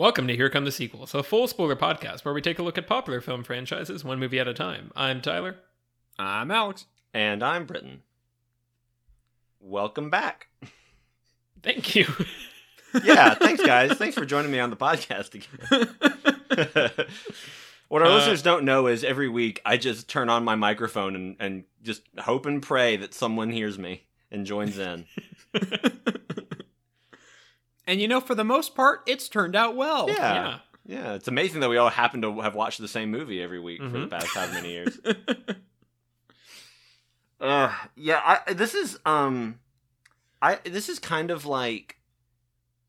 Welcome to Here Come the Sequels, a full spoiler podcast where we take a look at popular film franchises one movie at a time. I'm Tyler. I'm Alex. And I'm Britain. Welcome back. Thank you. yeah, thanks, guys. Thanks for joining me on the podcast again. what our Uh, listeners don't know is every week I just turn on my microphone and, and just hope and pray that someone hears me and joins in. And you know, for the most part, it's turned out well. Yeah. yeah. Yeah, it's amazing that we all happen to have watched the same movie every week for the Mhm. past how many years. Uh, yeah, I this is um, I this is kind of like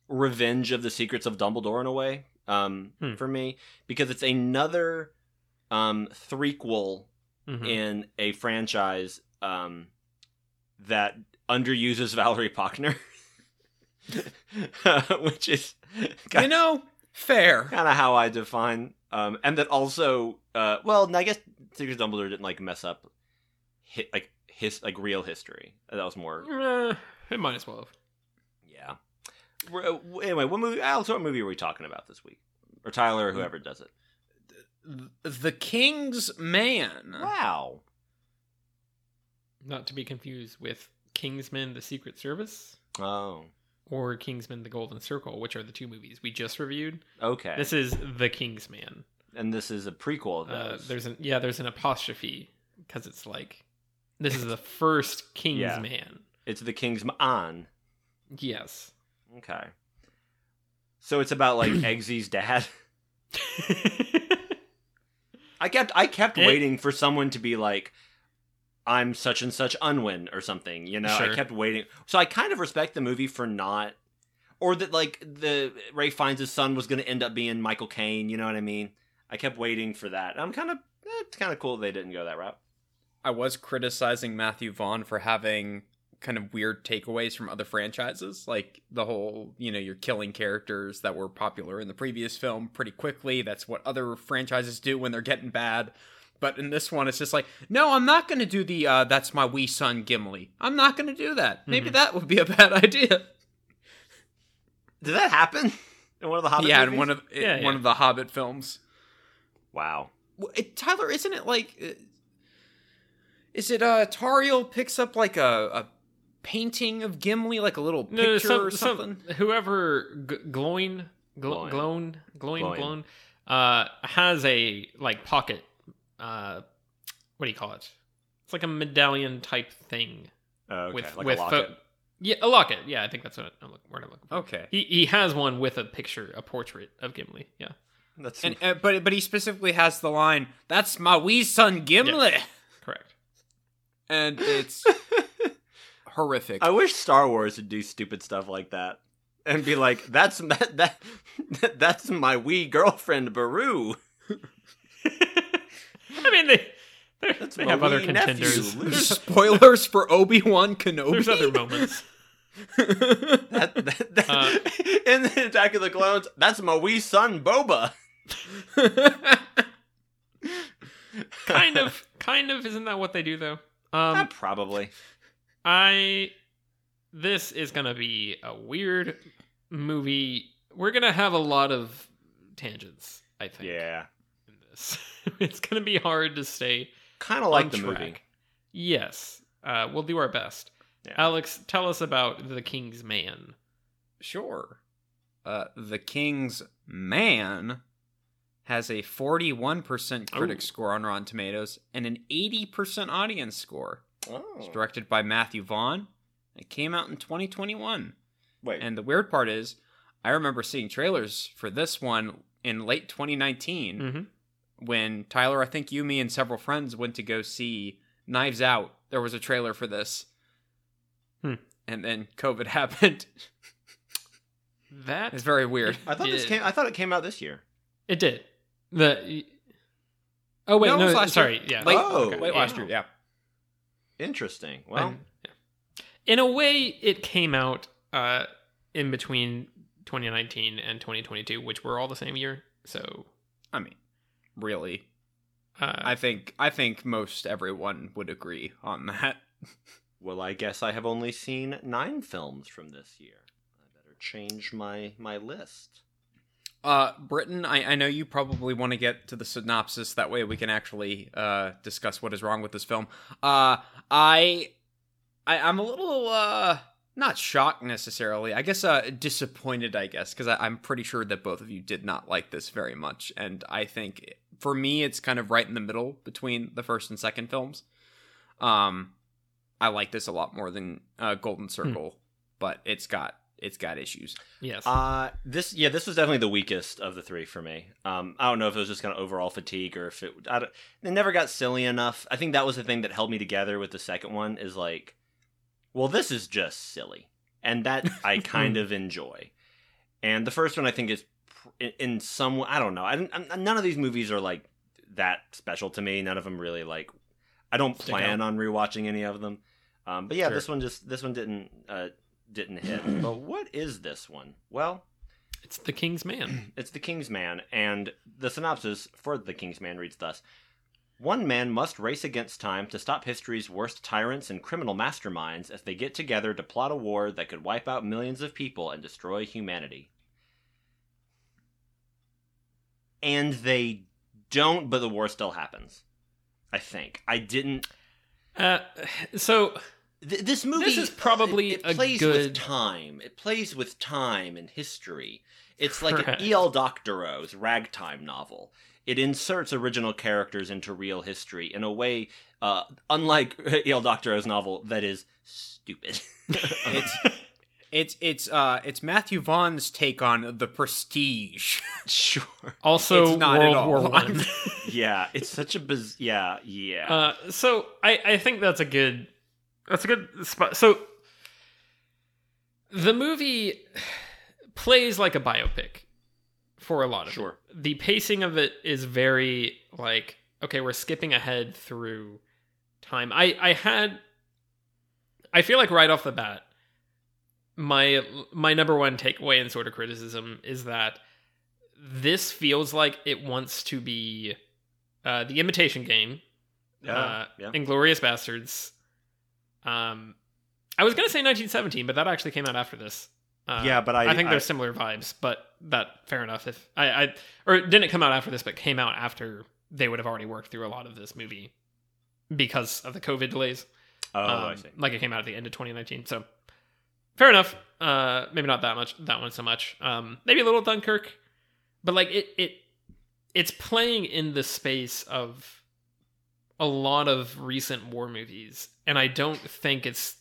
Revenge of the Secrets of Dumbledore in a way, um, Hmm. for me because it's another um threequel Mhm. in a franchise um that underuses Valerie Pachner, which is You know, fair. kind of how I define um and that also uh well I guess Secrets of Dumbledore didn't like mess up hit like his like real history. That was more Uh, it might as well have. yeah. We're- anyway what movie Alex what movie are we talking about this week? Or Tyler or whoever does it. The King's Man. wow. Not to be confused with Kingsman the Secret Service. Oh or Kingsman the Golden Circle, which are the two movies we just reviewed. okay This is The Kingsman. and this is a prequel of Uh, there's an yeah, there's an apostrophe because it's like this is the first Kingsman. it's the King's Man Yes. okay so it's about like Eggsy's dad I kept I kept It- waiting for someone to be like, I'm such and such Unwin or something. You know, Sure. I kept waiting. So I kind of respect the movie for not, or that like the Rafe Fiennes his son was going to end up being Michael Caine. You know what I mean? I kept waiting for that. I'm kind of eh, it's kind of cool they didn't go that route. I was criticizing Matthew Vaughn for having kind of weird takeaways from other franchises, like the whole, you know, you're killing characters that were popular in the previous film pretty quickly. That's what other franchises do when they're getting bad. But in this one, it's just like, no, I'm not going to do the uh, "That's my wee son Gimli." I'm not going to do that. Maybe Mhm. that would be a bad idea. Did that happen in one of the Hobbit yeah, movies? in one of Yeah, in one of the Hobbit films. wow. Well, it, Tyler, isn't it like? uh, Is it uh Tauriel picks up like a, a painting of Gimli, like a little No, picture some- or some- something? whoever g- glowing, gl- Glowing. glowing, glowing, Glowing. glowing, uh, has a like pocket. Uh, what do you call it? It's like a medallion type thing Oh, okay. with like with a pho- locket. yeah, a locket. Yeah, I think that's what I'm, look- word I'm looking for. Okay, He he has one with a picture, a portrait of Gimli. Yeah, That's and uh, but but he specifically has the line, "That's my wee son Gimli," correct. and it's horrific. I wish Star Wars would do stupid stuff like that and be like, "That's that that that's my wee girlfriend Baru." I mean, they they're- That's they have other contenders. There's, Spoilers for Obi Wan Kenobi. there's other moments. That, that, that- Uh, in the Attack of the Clones, that's my wee son Boba. kind of, kind of. Isn't that what they do though? Uh, Um, probably. I this is gonna be a weird movie. We're gonna have a lot of tangents. I think. Yeah, In this, it's gonna be hard to stay kind of like the track. movie. Yes, uh, we'll do our best. Yeah. Alex, tell us about the King's Man. Sure. Uh, the King's Man has a 41% critic Ooh. score on Rotten Tomatoes and an 80% audience score. Oh. It's directed by Matthew Vaughn. It came out in 2021. Wait, And the weird part is, I remember seeing trailers for this one in late 2019 Mm-hmm. When Tyler, I think you, me, and several friends went to go see Knives Out. There was a trailer for this. Hmm. And then COVID happened. that is very weird. I thought this came. I thought it came out this year. it did. The oh wait No, no, last sorry year. yeah Late, Oh, late okay. last Yeah. year, yeah. Interesting. Well, And- yeah. in a way it came out uh in between 2019 and 2022 which were all the same year so I mean, really, uh I think I think most everyone would agree on that. well, I guess I have only seen nine films from this year. I better change my my list. Uh, Britain, I, I know you probably want to get to the synopsis. That way we can actually uh, discuss what is wrong with this film. Uh, I, I, I'm a little uh, not shocked necessarily. I guess uh, disappointed. I guess because I'm pretty sure that both of you did not like this very much, and I think for me it's kind of right in the middle between the first and second films. Um, I like this a lot more than uh, Golden Circle, but it's got it's got issues. Yes. Uh, this yeah, this was definitely the weakest of the three for me. Um, I don't know if it was just kind of overall fatigue or if it. I don't, it never got silly enough. I think that was the thing that held me together with the second one. Is like, well, this is just silly, and that I kind of enjoy. And the first one, I think, is in- some. I don't know. I, I none of these movies are like that special to me. None of them really like. I don't plan on rewatching any of them. Um, but yeah, Sure. this one just this one didn't uh, didn't hit. but what is this one? Well, it's the King's Man. it's the King's Man, and the synopsis for the King's Man reads thus: One man must race against time to stop history's worst tyrants and criminal masterminds as they get together to plot a war that could wipe out millions of people and destroy humanity. And they don't, but the war still happens. I think I didn't. Uh, so Th- this movie This is probably it, a it plays good- with time. It plays with time and history. It's like an E.L. Doctorow's ragtime novel. It inserts original characters into real history in a way, uh, unlike E.L. Doctorow's novel, that is stupid. It's it's it's uh it's Matthew Vaughn's take on the Prestige. sure. also It's not World at all. War One. Yeah, it's such a biz. Yeah, yeah. Uh, so I, I think that's a good that's a good spot. So the movie plays like a biopic for a lot of Sure. it. The pacing of it is very like okay, we're skipping ahead through time. I I had I feel like right off the bat my my number one takeaway and sort of criticism is that this feels like it wants to be uh, the imitation game yeah, uh, yeah. Inglourious Basterds. Um, I was gonna say 1917, but that actually came out after this. Uh, yeah, but I, I think there's similar vibes, but that fair enough. If I, I or it didn't come out after this, but came out after they would have already worked through a lot of this movie because of the COVID delays. Oh, Um, I see. Like it came out at the end of 2019, so fair enough. Uh, maybe not that much. That one so much. Um, maybe a little Dunkirk, but like it, it, it's playing in the space of a lot of recent war movies, and I don't think it's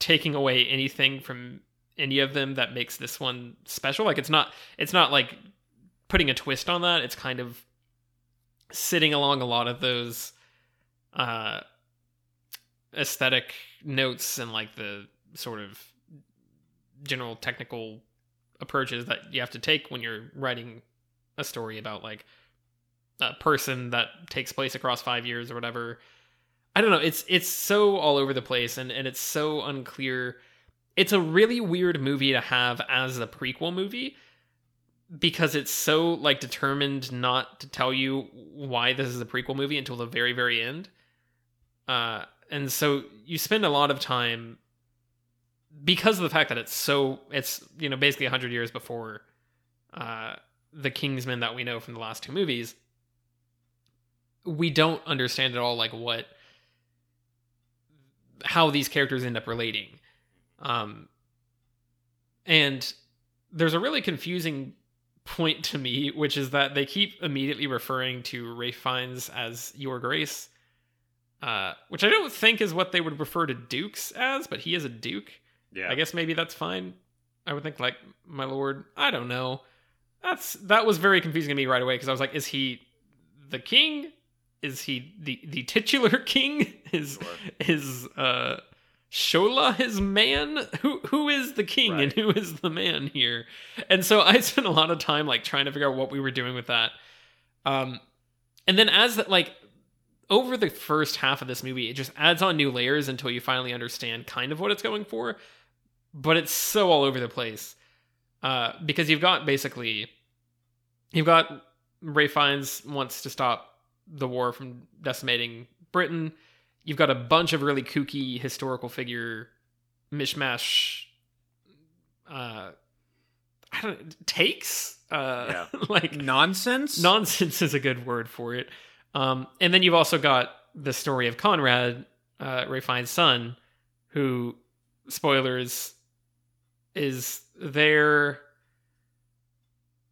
taking away anything from any of them that makes this one special. Like it's not, it's not like putting a twist on that. It's kind of sitting along a lot of those uh aesthetic notes and like the sort of general technical approaches that you have to take when you're writing a story about like a person that takes place across 5 years or whatever. I don't know, it's it's so all over the place and and it's so unclear. It's a really weird movie to have as a prequel movie because it's so like determined not to tell you why this is a prequel movie until the very very end. Uh and so you spend a lot of time because of the fact that it's so it's you know basically 100 years before uh the kingsman that we know from the last two movies we don't understand at all like what how these characters end up relating um and there's a really confusing point to me which is that they keep immediately referring to Rafe Fiennes as your grace uh, which I don't think is what they would refer to dukes as, but he is a duke. Yeah. I guess maybe that's fine. I would think like my lord. I don't know. That's that was very confusing to me right away because I was like, is he the king? Is he the the titular king? Is Sure. is uh Shola his man? Who who is the king and who is the man here? And so I spent a lot of time like trying to figure out what we were doing with that. Um and then as that like over the first half of this movie, it just adds on new layers until you finally understand kind of what it's going for. But it's so all over the place. Uh, because you've got basically you've got Rafe Fiennes wants to stop the war from decimating Britain. You've got a bunch of really kooky historical figure mishmash uh I don't takes uh Yeah. like Nonsense. nonsense is a good word for it. Um, and then you've also got the story of Conrad, uh, Rafe Fiennes' son, who, spoilers, is there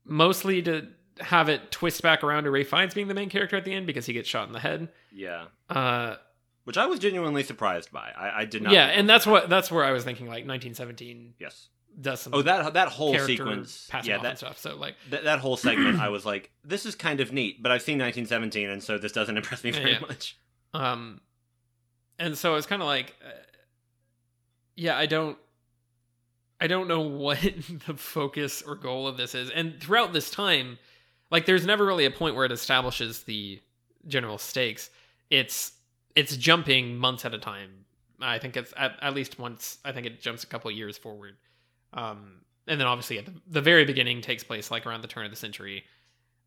mostly to have it twist back around to Rafe Fiennes being the main character at the end because he gets shot in the head. Yeah. Uh, Which I was genuinely surprised by. I, I did not. yeah, and that's was- what that's where I was thinking like 1917 Yes. does some Oh, that that whole sequence. Yeah, that, stuff. So like that that whole segment, I was like, this is kind of neat. But I've seen 1917, and so this doesn't impress me very Yeah. much. Um, and so it's kind of like, uh, yeah, I don't, I don't know what the focus or goal of this is. And throughout this time, like, there's never really a point where it establishes the general stakes. It's it's jumping months at a time. I think it's at, at least once. I think it jumps a couple years forward. Um, and then obviously at the, the very beginning takes place like around the turn of the century,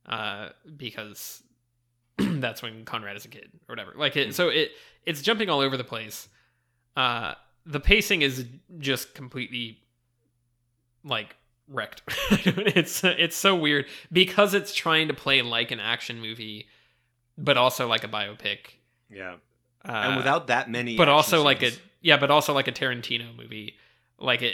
uh, because that's when Conrad is a kid or whatever. Like it, so it it's jumping all over the place. Uh, the pacing is just completely like wrecked. it's it's so weird because it's trying to play like an action movie, but also like a biopic. Yeah. Uh, and without that many, but action also like a yeah, but also like a Tarantino movie. Like it,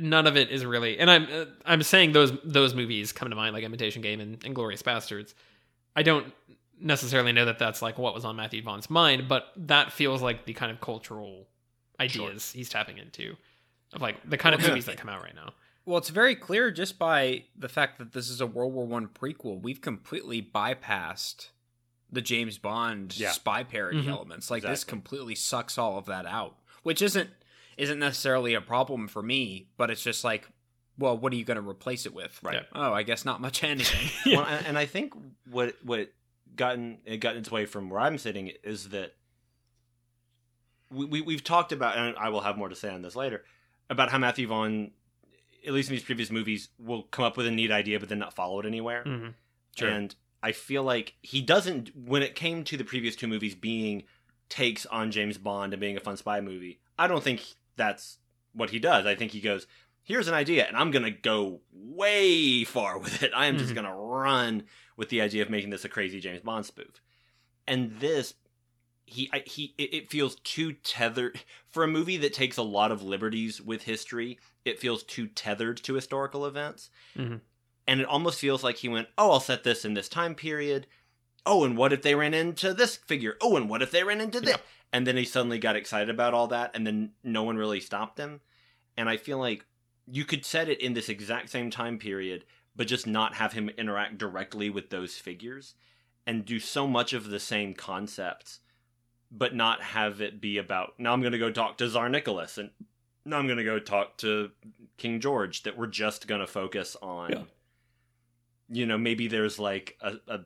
none of it is really. And I'm uh, I'm saying those those movies come to mind like Imitation Game and, and Glorious Bastards. I don't necessarily know that that's like what was on Matthew Vaughn's mind, but that feels like the kind of cultural ideas he's tapping into of like the kind of Well, movies that come out right now. Well, it's very clear just by the fact that this is a World War One prequel. We've completely bypassed the James Bond Yeah. spy parody Mhm. elements. Like this completely sucks all of that out, which isn't isn't necessarily a problem for me. But it's just like, well, what are you going to replace it with? Right. Yeah. Oh, I guess not much anything. Yeah. Well, and, and I think what what gotten it gotten its way from where I'm sitting is that we, we we've talked about, and I will have more to say on this later, about how Matthew Vaughn, at least in these previous movies, will come up with a neat idea but then not follow it anywhere. Mhm. Sure. And I feel like he doesn't. When it came to the previous two movies being takes on James Bond and being a fun spy movie, I don't think that's what he does. I think he goes, "Here's an idea, and I'm gonna go way far with it. I am just Mhm. gonna run with the idea of making this a crazy James Bond spoof." And this, he I, he, it, feels too tethered for a movie that takes a lot of liberties with history. It feels too tethered to historical events Mhm. And it almost feels like he went, "Oh, I'll set this in this time period. Oh, and what if they ran into this figure? Oh, and what if they ran into this?" Yeah. And then he suddenly got excited about all that, and then no one really stopped him. And I feel like you could set it in this exact same time period, but just not have him interact directly with those figures, and do so much of the same concepts, but not have it be about now I'm going to go talk to Tsar Nicholas and now I'm going to go talk to King George. That we're just going to focus on Yeah. You know maybe there's like a, a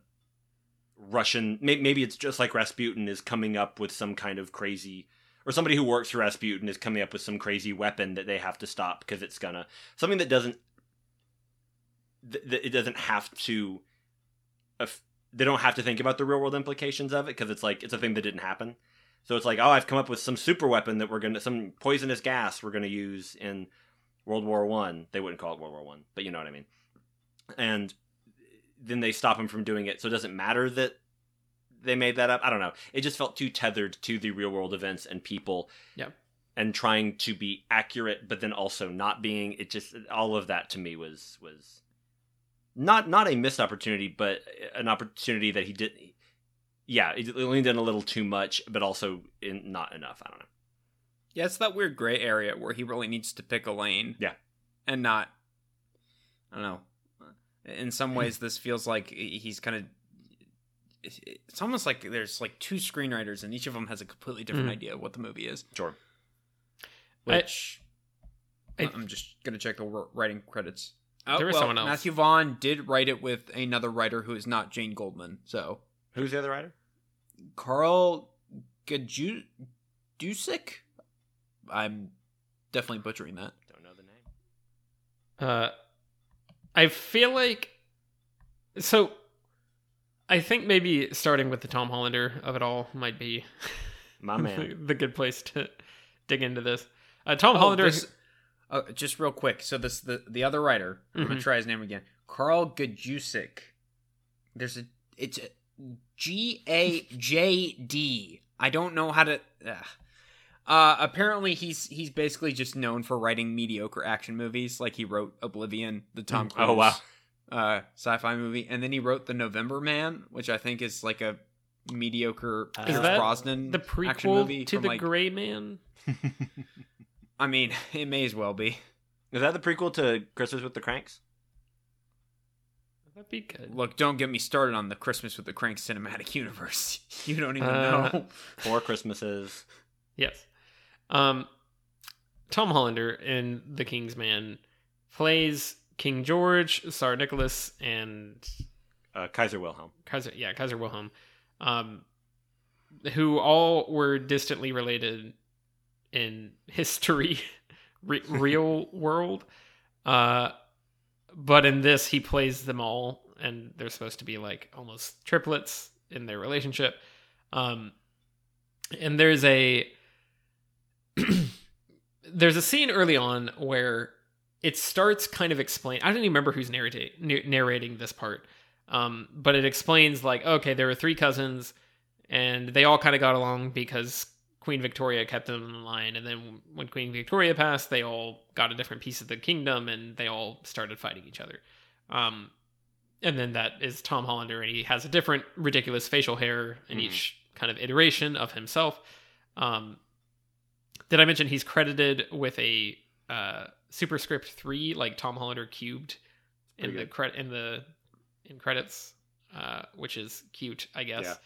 russian maybe it's just like rasputin is coming up with some kind of crazy or somebody who works for rasputin is coming up with some crazy weapon that they have to stop because it's gonna something that doesn't that it doesn't have to they don't have to think about the real world implications of it because it's like it's a thing that didn't happen. So it's like oh i've come up with some super weapon that we're gonna some poisonous gas we're gonna use in world war one. They wouldn't call it world war one but you know what i mean. And then they stop him from doing it so it doesn't matter that they made that up i don't know it just felt too tethered to the real world events and people Yeah. and trying to be accurate but then also not being it just all of that to me was was not not a missed opportunity but an opportunity that he didn't. yeah it leaned in a little too much but also in not enough i don't know Yeah, it's that weird gray area where he really needs to pick a lane. Yeah. And not I don't know. In some ways this feels like he's kind of it's almost like there's like two screenwriters and each of them has a completely different Mhm. idea of what the movie is. sure Which I, I- am just going to check the writing credits. Oh, There was well, someone else. Matthew Vaughn did write it with another writer who is not Jane Goldman. So, who's the other writer Karl Gajdusek? I'm definitely butchering that. don't know the name Uh, I feel like so. I think maybe starting with the Tom Hollander of it all might be my man the good place to dig into this. Uh, Tom Oh, Hollander, this- Uh, just real quick. So this the the other writer. I'm gonna Mhm. try his name again. Karl Gajdusek. There's a it's a G A J D. I don't know how to. ugh. Uh, apparently he's he's basically just known for writing mediocre action movies. Like he wrote Oblivion, the Tom Cruise Oh, wow. uh, sci-fi movie, and then he wrote The November Man, which I think is like a mediocre Is Pierce that Brosnan The action prequel movie to the like, Gray Man. I mean, it may as well be. Is that the prequel to Christmas with the Cranks? That'd be good. Look, don't get me started on the Christmas with the Crank cinematic universe. You don't even Uh, know. Four Christmases. Yes. Um, Tom Hollander in The King's Man plays King George, Tsar Nicholas, and Uh, Kaiser Wilhelm. Kaiser, yeah, Kaiser Wilhelm, um, who all were distantly related in history, re- real world. Uh, but in this, he plays them all, and they're supposed to be like almost triplets in their relationship. Um, and there's a there's a scene early on where it starts kind of explain. I don't even remember who's narrating narrating this part, um, but it explains like okay, there were three cousins, and they all kind of got along because Queen Victoria kept them in line, and then when Queen Victoria passed, they all got a different piece of the kingdom, and they all started fighting each other. Um, and then that is Tom Hollander, and he has a different ridiculous facial hair in Mhm. each kind of iteration of himself. Um, did I mention he's credited with a uh, superscript three, like Tom Hollander cubed in the credit in the in credits, uh, which is cute, I guess.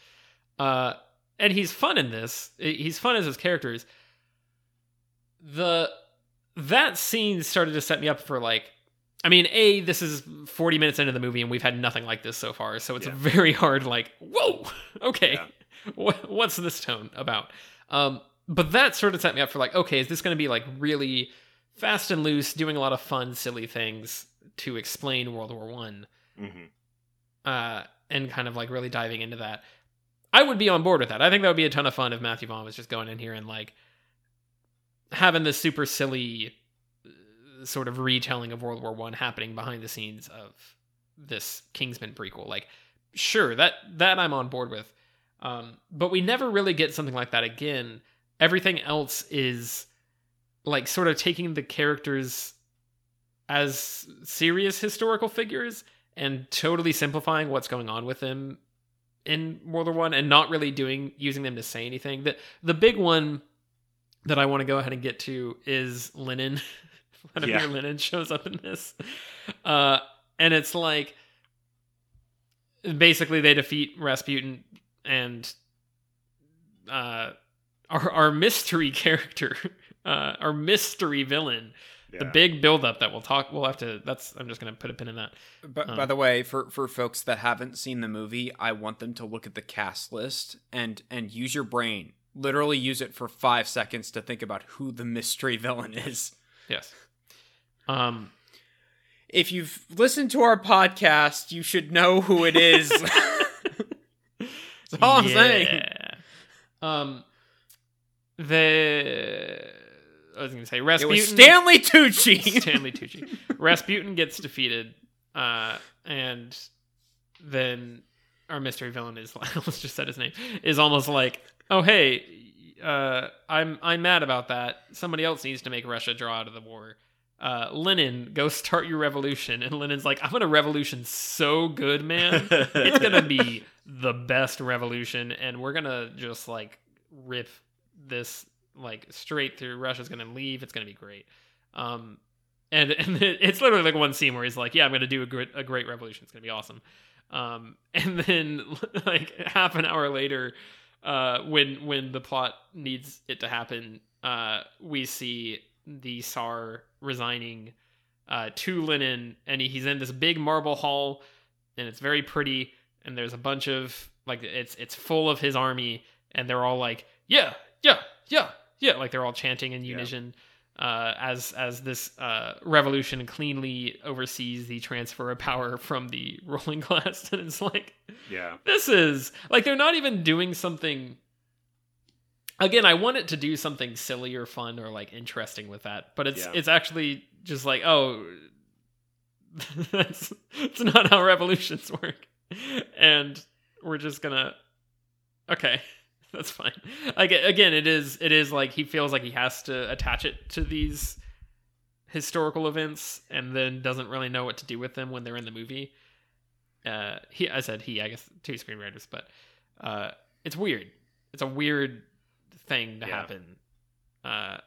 Yeah. Uh, and he's fun in this. He's fun as his characters. The that scene started to set me up for like I mean, A, this is 40 minutes into the movie and we've had nothing like this so far. So it's Yeah. very hard, like, whoa, okay, Yeah. what, what's this tone about? Um, but that sort of set me up for like, okay, is this going to be like really fast and loose, doing a lot of fun, silly things to explain World War One, hmm uh, and kind of like really diving into that? I would be on board with that. I think that would be a ton of fun if Matthew Vaughn was just going in here and like having this super silly uh, sort of retelling of World War One happening behind the scenes of this Kingsman prequel. Like, sure, that that I'm on board with. Um, but we never really get something like that again. Everything else is like sort of taking the characters as serious historical figures and totally simplifying what's going on with them in World War One and not really doing using them to say anything. The the big one that I want to go ahead and get to is Lenin. Vladimir Yeah. Lenin shows up in this. Uh and it's like basically they defeat Rasputin and uh our our mystery character, uh our mystery villain the big buildup that we'll talk we'll have to that's i'm just gonna put a pin in that But Um, by the way, for for folks that haven't seen the movie, I want them to look at the cast list and and use your brain. Literally use it for five seconds to think about who the mystery villain is. yes um If you've listened to our podcast, you should know who it is. That's all I'm saying. um the i was gonna say It was Stanley Tucci. stanley tucci. Rasputin gets defeated uh and then our mystery villain is i almost just said his name is almost like oh hey uh i'm i'm mad about that. Somebody else needs to make russia draw out of the war. Uh lenin go start your revolution. And lenin's like i'm gonna revolution so good man. It's gonna be the best revolution and we're gonna just like rip this like straight through russia's gonna leave it's gonna be great. Um and and it's literally like one scene where he's like yeah i'm gonna do a great, a great revolution it's gonna be awesome. Um and then like half an hour later uh when when the plot needs it to happen uh we see the tsar resigning uh to lenin and he's in this big marble hall and it's very pretty and there's a bunch of like it's it's full of his army and they're all like yeah yeah yeah yeah like they're all chanting in unison uh, as as this uh, revolution cleanly oversees the transfer of power from the ruling class and it's like yeah. this is like they're not even doing something again, I want it to do something silly or fun or like interesting with that, but it's Yeah. it's actually just like, oh, that's that's not how revolutions work, and we're just gonna, okay, that's fine. Like again, it is it is like he feels like he has to attach it to these historical events, and then doesn't really know what to do with them when they're in the movie. Uh, he, I said he, I guess two screenwriters, but uh, it's weird. It's a weird thing to Yeah. happen. Uh,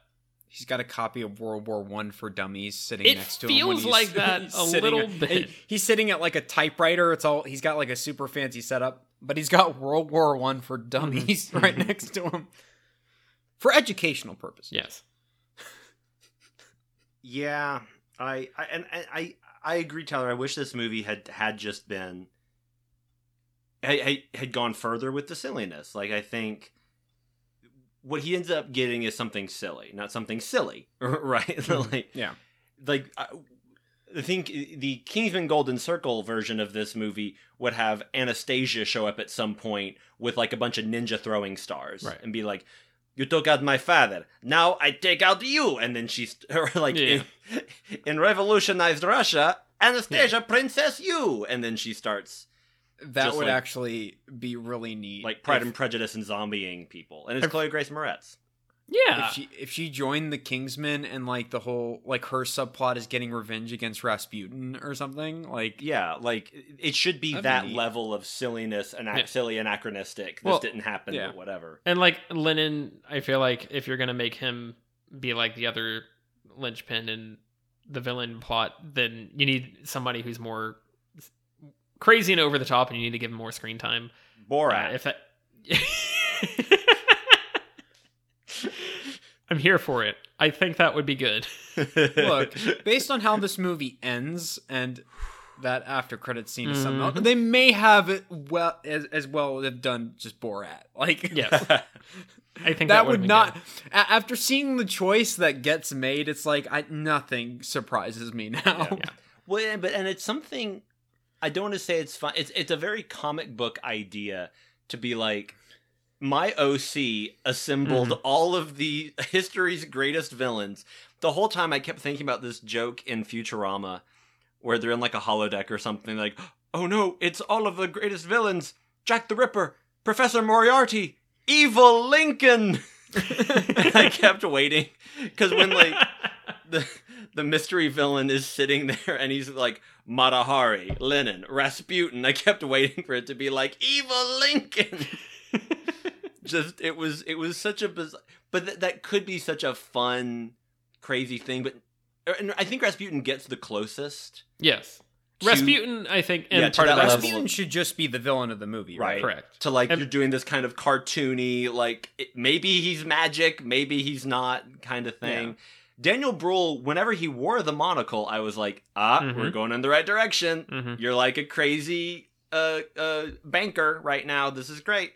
He's got a copy of World War One for Dummies sitting It next to him. when feels he's- like that a sitting little at- bit. He's sitting at like a typewriter. It's all he's got like a super fancy setup, but he's got World War One for mm-hmm. Dummies right mm-hmm. next to him for educational purposes. yes. Yeah, I, I and and I I agree, Tyler. I wish this movie had had just been had, had- had gone further with the silliness. Like I think what he ends up getting is something silly, not something silly, right? Mm-hmm. like Yeah. like uh, I, I think the Kingsman Golden Circle version of this movie would have Anastasia show up at some point with like a bunch of ninja throwing stars Right. and be like, "You took out my father. Now I take out you." And then she's like Yeah. in, in revolutionized Russia, Anastasia, Princess you. And then she starts That Just would like- actually be really neat. like Pride if, and Prejudice and zombieing people. And it's If- Chloe Grace Moretz. Yeah. if she if she joined the Kingsmen and like the whole like her subplot is getting revenge against Rasputin or something like Yeah, like it should be That'd be level of silliness and Yeah. silly anachronistic. This Well, didn't happen, yeah. but whatever. and like Lenin, I feel like if you're gonna make him be like the other linchpin in the villain plot, then you need somebody who's more crazy and over the top, and you need to give him more screen time. Uh, Borat. if that, I'm here for it. I think that would be good. look based on how this movie ends and that after credit scene is something else, Mhm. they may have it well as, as well have done just Borat like Yes, I think that, that would've would been not good. a- after seeing the choice that gets made it's like I, nothing surprises me now Yeah. Yeah. Well, yeah, but and it's something I don't want to say it's fun. It's it's a very comic book idea to be like my OC assembled Mm-hmm. all of the history's greatest villains. The whole time I kept thinking about this joke in Futurama where they're in like a holodeck or something like, "Oh no, it's all of the greatest villains. Jack the Ripper, Professor Moriarty, Evil Lincoln." and I kept waiting cuz when like the the mystery villain is sitting there and he's like Mata Hari, Lenin, Rasputin. I kept waiting for it to be like Evil Lincoln. Just it was it was such a bizarre, but th- that could be such a fun, crazy thing. But er, and I think Rasputin gets the closest. yes, to- Rasputin. I think, and Yeah, part of that. Rasputin should just be the villain of the movie right, Right. correct. to like And- you're doing this kind of cartoony, like it, maybe he's magic, maybe he's not kind of thing. Yeah. Daniel Bruhl, whenever he wore the monocle, I was like, ah, Mhm. we're going in the right direction. hmm You're like a crazy uh, uh, banker right now. This is great.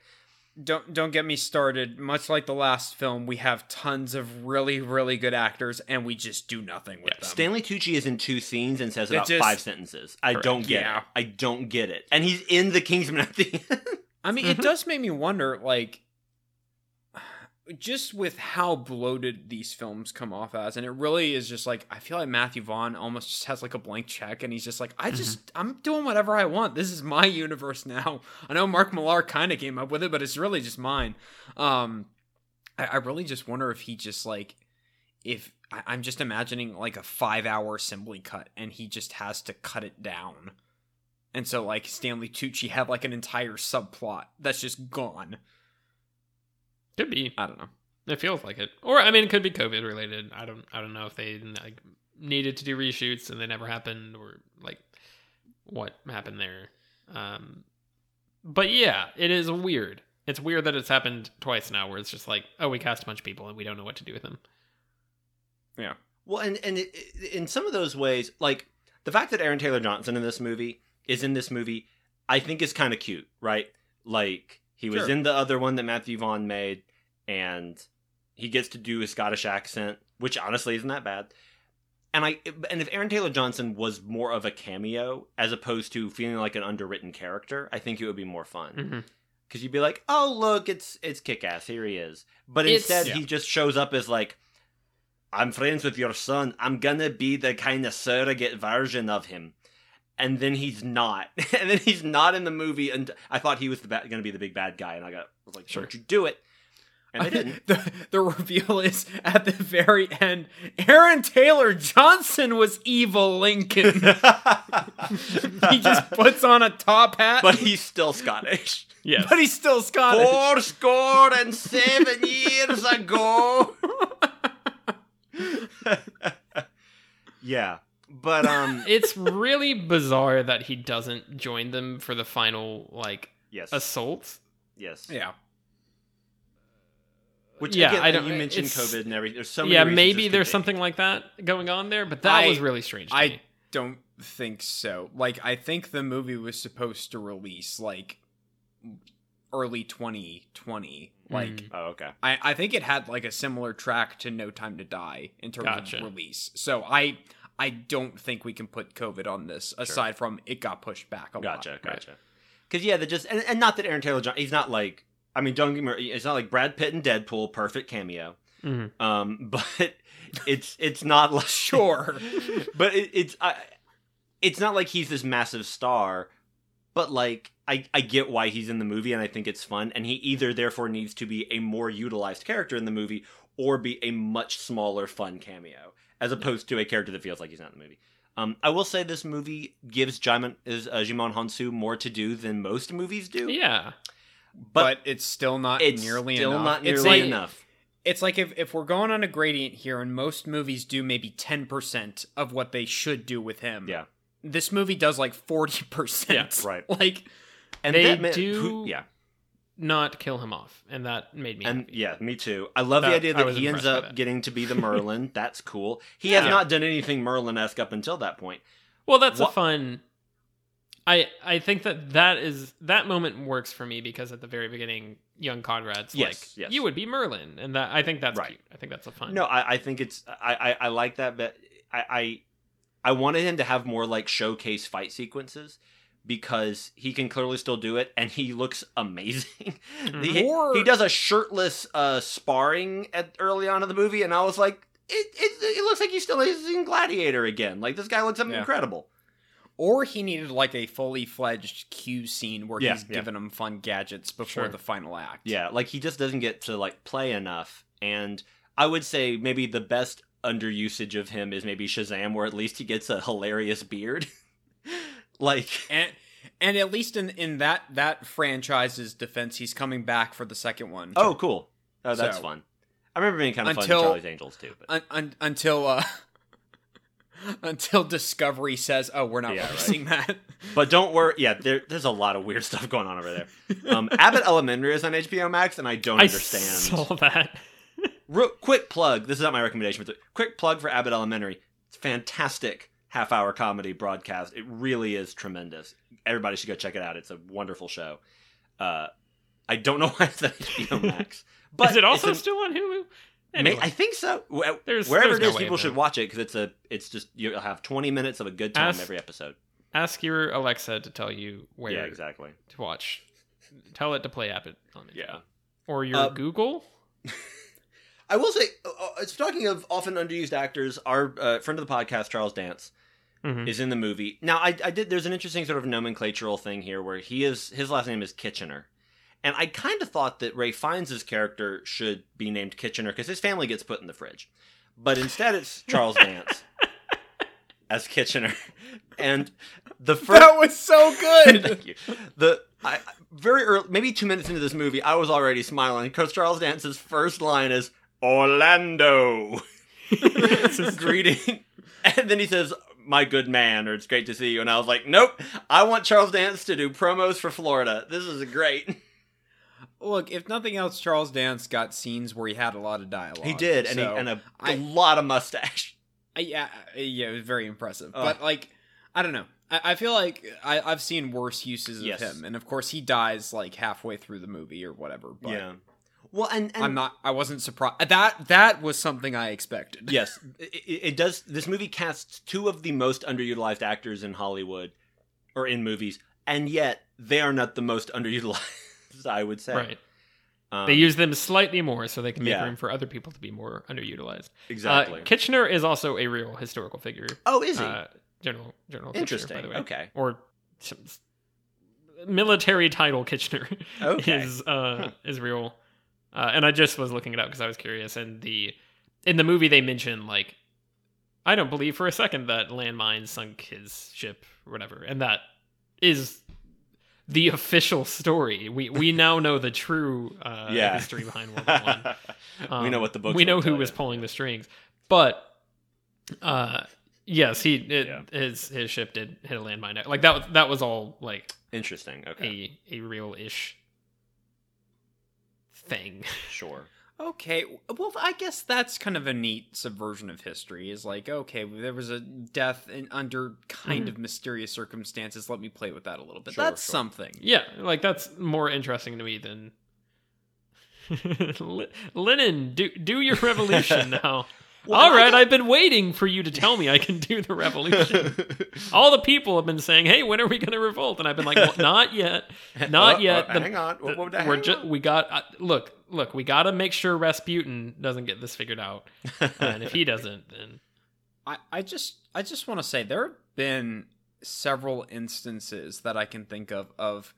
don't don't get me started much like the last film we have tons of really really good actors and we just do nothing with them Stanley Tucci is in two scenes and says It about just- five sentences. I Correct. don't get Yeah. it. I don't get it. And he's in the Kingsman at the end. I mean, it Mhm. does make me wonder, like, just with how bloated these films come off as, and it really is just like I feel like Matthew Vaughn almost just has like a blank check, and he's just like, I just I'm doing whatever I want. This is my universe now. I know Mark Millar kind of came up with it, but it's really just mine. Um, I, I really just wonder if he just like if I, I'm just imagining like a five hour assembly cut, and he just has to cut it down. And so, like Stanley Tucci had like an entire subplot that's just gone. Could be. I don't know. It feels like it, or I mean, it could be COVID related. I don't. I don't know if they like needed to do reshoots and they never happened, or like what happened there. Um, but yeah, it is weird. It's weird that it's happened twice now, where it's just like, oh, we cast a bunch of people and we don't know what to do with them. Yeah. Well, and and it, it- in some of those ways, like the fact that Aaron Taylor Johnson in this movie is in this movie, I think is kind of cute, right? Like he was Sure. in the other one that Matthew Vaughn made, and he gets to do a Scottish accent, which honestly isn't that bad. And I and if Aaron Taylor Johnson was more of a cameo as opposed to feeling like an underwritten character, I think it would be more fun. Mm-hmm. because you'd be like, "Oh, look, it's it's kick ass. Here he is." But It's- instead, yeah. he just shows up as like, "I'm friends with your son. I'm gonna be the kind of surrogate version of him." And then he's not, and then he's not in the movie. And I thought he was the ba- gonna be the big bad guy, and I got was like, Sure. "Don't you do it?" And they didn't. the, the reveal is at the very end. Aaron Taylor Johnson was evil Lincoln. he just puts on a top hat, but he's still Scottish. Yes. but he's still Scottish. Four score and seven years ago. yeah, but um, it's really bizarre that he doesn't join them for the final like yes, assault. yes. Yeah. Which Yeah, again, I don't- You mentioned COVID and everything. There's so many. yeah, maybe there's be. something like that going on there, but that I- was really strange. To I me. don't think so. Like, I think the movie was supposed to release like early 2020. Like, Mm. Oh, okay. I, I think it had like a similar track to No Time to Die in terms Gotcha. of release. So I I don't think we can put COVID on this aside from it got pushed back a Gotcha, lot. gotcha. gotcha. Because yeah, they just and, and not that Aaron Taylor John. He's not like. I mean, don't get me. wrong, It's not like Brad Pitt and Deadpool, perfect cameo. Mhm. Um, but it's it's not like Sure. but it, it's I, it's not like he's this massive star, but like I I get why he's in the movie and I think it's fun and he either therefore needs to be a more utilized character in the movie or be a much smaller fun cameo as opposed to a character that feels like he's not in the movie. Um, I will say this movie gives Djimon is uh, Djimon Hounsou more to do than most movies do, Yeah. but, it's still not it's nearly still enough. not it's like, enough. It's like if, if we're going on a gradient here and most movies do maybe 10% of what they should do with him. Yeah. This movie does like 40%. Yeah, right. Like And They that meant- do- who- yeah. Not kill him off, and that made me And happy. yeah, me too. I love the idea that he ends up getting to be the Merlin. That's cool. He Yeah. has not done anything Merlin esque up until that point. Well, that's a fun. I I think that that is that moment works for me because at the very beginning, young Conrad's Yes, like, yes. "You would be Merlin," and that I think that's Right. cute. I think that's a fun. No, I, I think it's I, I, I like that, but I, I I wanted him to have more like showcase fight sequences because he can clearly still do it and he looks amazing. he, Or- he does a shirtless uh, sparring at early on in the movie, and I was like, it, it, it looks like he's still he's in Gladiator again. Like this guy looks Yeah. incredible. or he needed like a fully fledged Q scene where Yeah, he's yeah. giving him fun gadgets before Sure. the final act. Yeah, like he just doesn't get to like play enough. And I would say maybe the best underusage of him is maybe Shazam, where at least he gets a hilarious beard. like And and at least in in that that franchise's defense, he's coming back for the second one. Oh, cool. Oh, that's So- fun. I remember being kind of fun Until- in Charlie's Angels too. But Un- un- until uh until Discovery says, "Oh, we're not Yeah, releasing that." but don't worry. Yeah, there, there's a lot of weird stuff going on over there. Um, Abbott Elementary is on HBO Max, and I don't I understand. saw that. Real, quick plug. This is not my recommendation, but quick plug for Abbott Elementary. It's fantastic half hour comedy broadcast. It really is tremendous. Everybody should go check it out. It's a wonderful show. Uh, I don't know why it's on HBO Max, but is it also an- still on Hulu? Anyway, I think so. There's- Wherever there's it no people should watch it because it's a. It's just you'll have 20 minutes of a good time Ask- every episode. ask your Alexa to tell you where Yeah, exactly. to watch. Tell it to play Abbott on it. Yeah. Or your Uh, Google. I will say, uh, uh, it's talking of often underused actors. Our uh, friend of the podcast, Charles Dance, Mhm. is in the movie. Now, I, I did. There's an interesting sort of nomenclatural thing here where he is. His last name is Kitchener, and I kind of thought that Rafe Fiennes' character should be named Kitchener because his family gets put in the fridge, but instead it's Charles Dance as Kitchener, and the first. that was so good. Thank you. The I, very early, maybe two minutes into this movie, I was already smiling because Charles Dance's first line is Orlando, greeting, and then he says, "My good man," or "It's great to see you," and I was like, "Nope, I want Charles Dance to do promos for Florida. This is great." Look, if nothing else, Charles Dance got scenes where he had a lot of dialogue. He did, and, so, he, and a, I- a lot of mustache. I- uh, yeah, uh, yeah, it was very impressive. Ugh. But like, I don't know. I, I feel like I, I've seen worse uses of Yes. him, and of course he dies like halfway through the movie or whatever. But yeah. Well, and, and I'm not. I wasn't surprised. That that was something I expected. yes, it, it it does. This movie casts two of the most underutilized actors in Hollywood, or in movies, and yet they are not the most underutilized. I would say. right. Um, they use them slightly more so they can make yeah. room for other people to be more underutilized. exactly. Uh, Kitchener is also a real historical figure. oh, is he? Uh, General General Kitchener, Interesting. by the way. Okay. Or some military title Kitchener Okay. is uh, is real. Uh, and I just was looking it up because I was curious. And the in the movie they mention like I don't believe for a second that landmines sunk his ship or whatever, and that is the official story. We we now know the true uh, yeah. history behind World War One. we know Um, what the book. We know who was pulling the strings, but uh, yes, he it, Yeah. his his ship did hit a landmine. Like that was that was all like Interesting. Okay. a a real ish thing. Sure. Okay, well, I guess that's kind of a neat subversion of history. Is like, okay, there was a death in, under kind mm-hmm. of mysterious circumstances. Let me play with that a little bit. Sure, that's sure. something. Yeah, like that's more interesting to me than L- Lenin. Do do your revolution now. Well, All I right, got- I've been waiting for you to tell me I can do the revolution. All the people have been saying, "Hey, when are we going to revolt?" And I've been like, well, "Not yet, not Oh, yet." oh, The- hang on. What- the- what would I we're hang just on? we got uh, look, look. We got to make sure Rasputin doesn't get this figured out, and if he doesn't, then I, I just I just want to say there have been several instances that I can think of of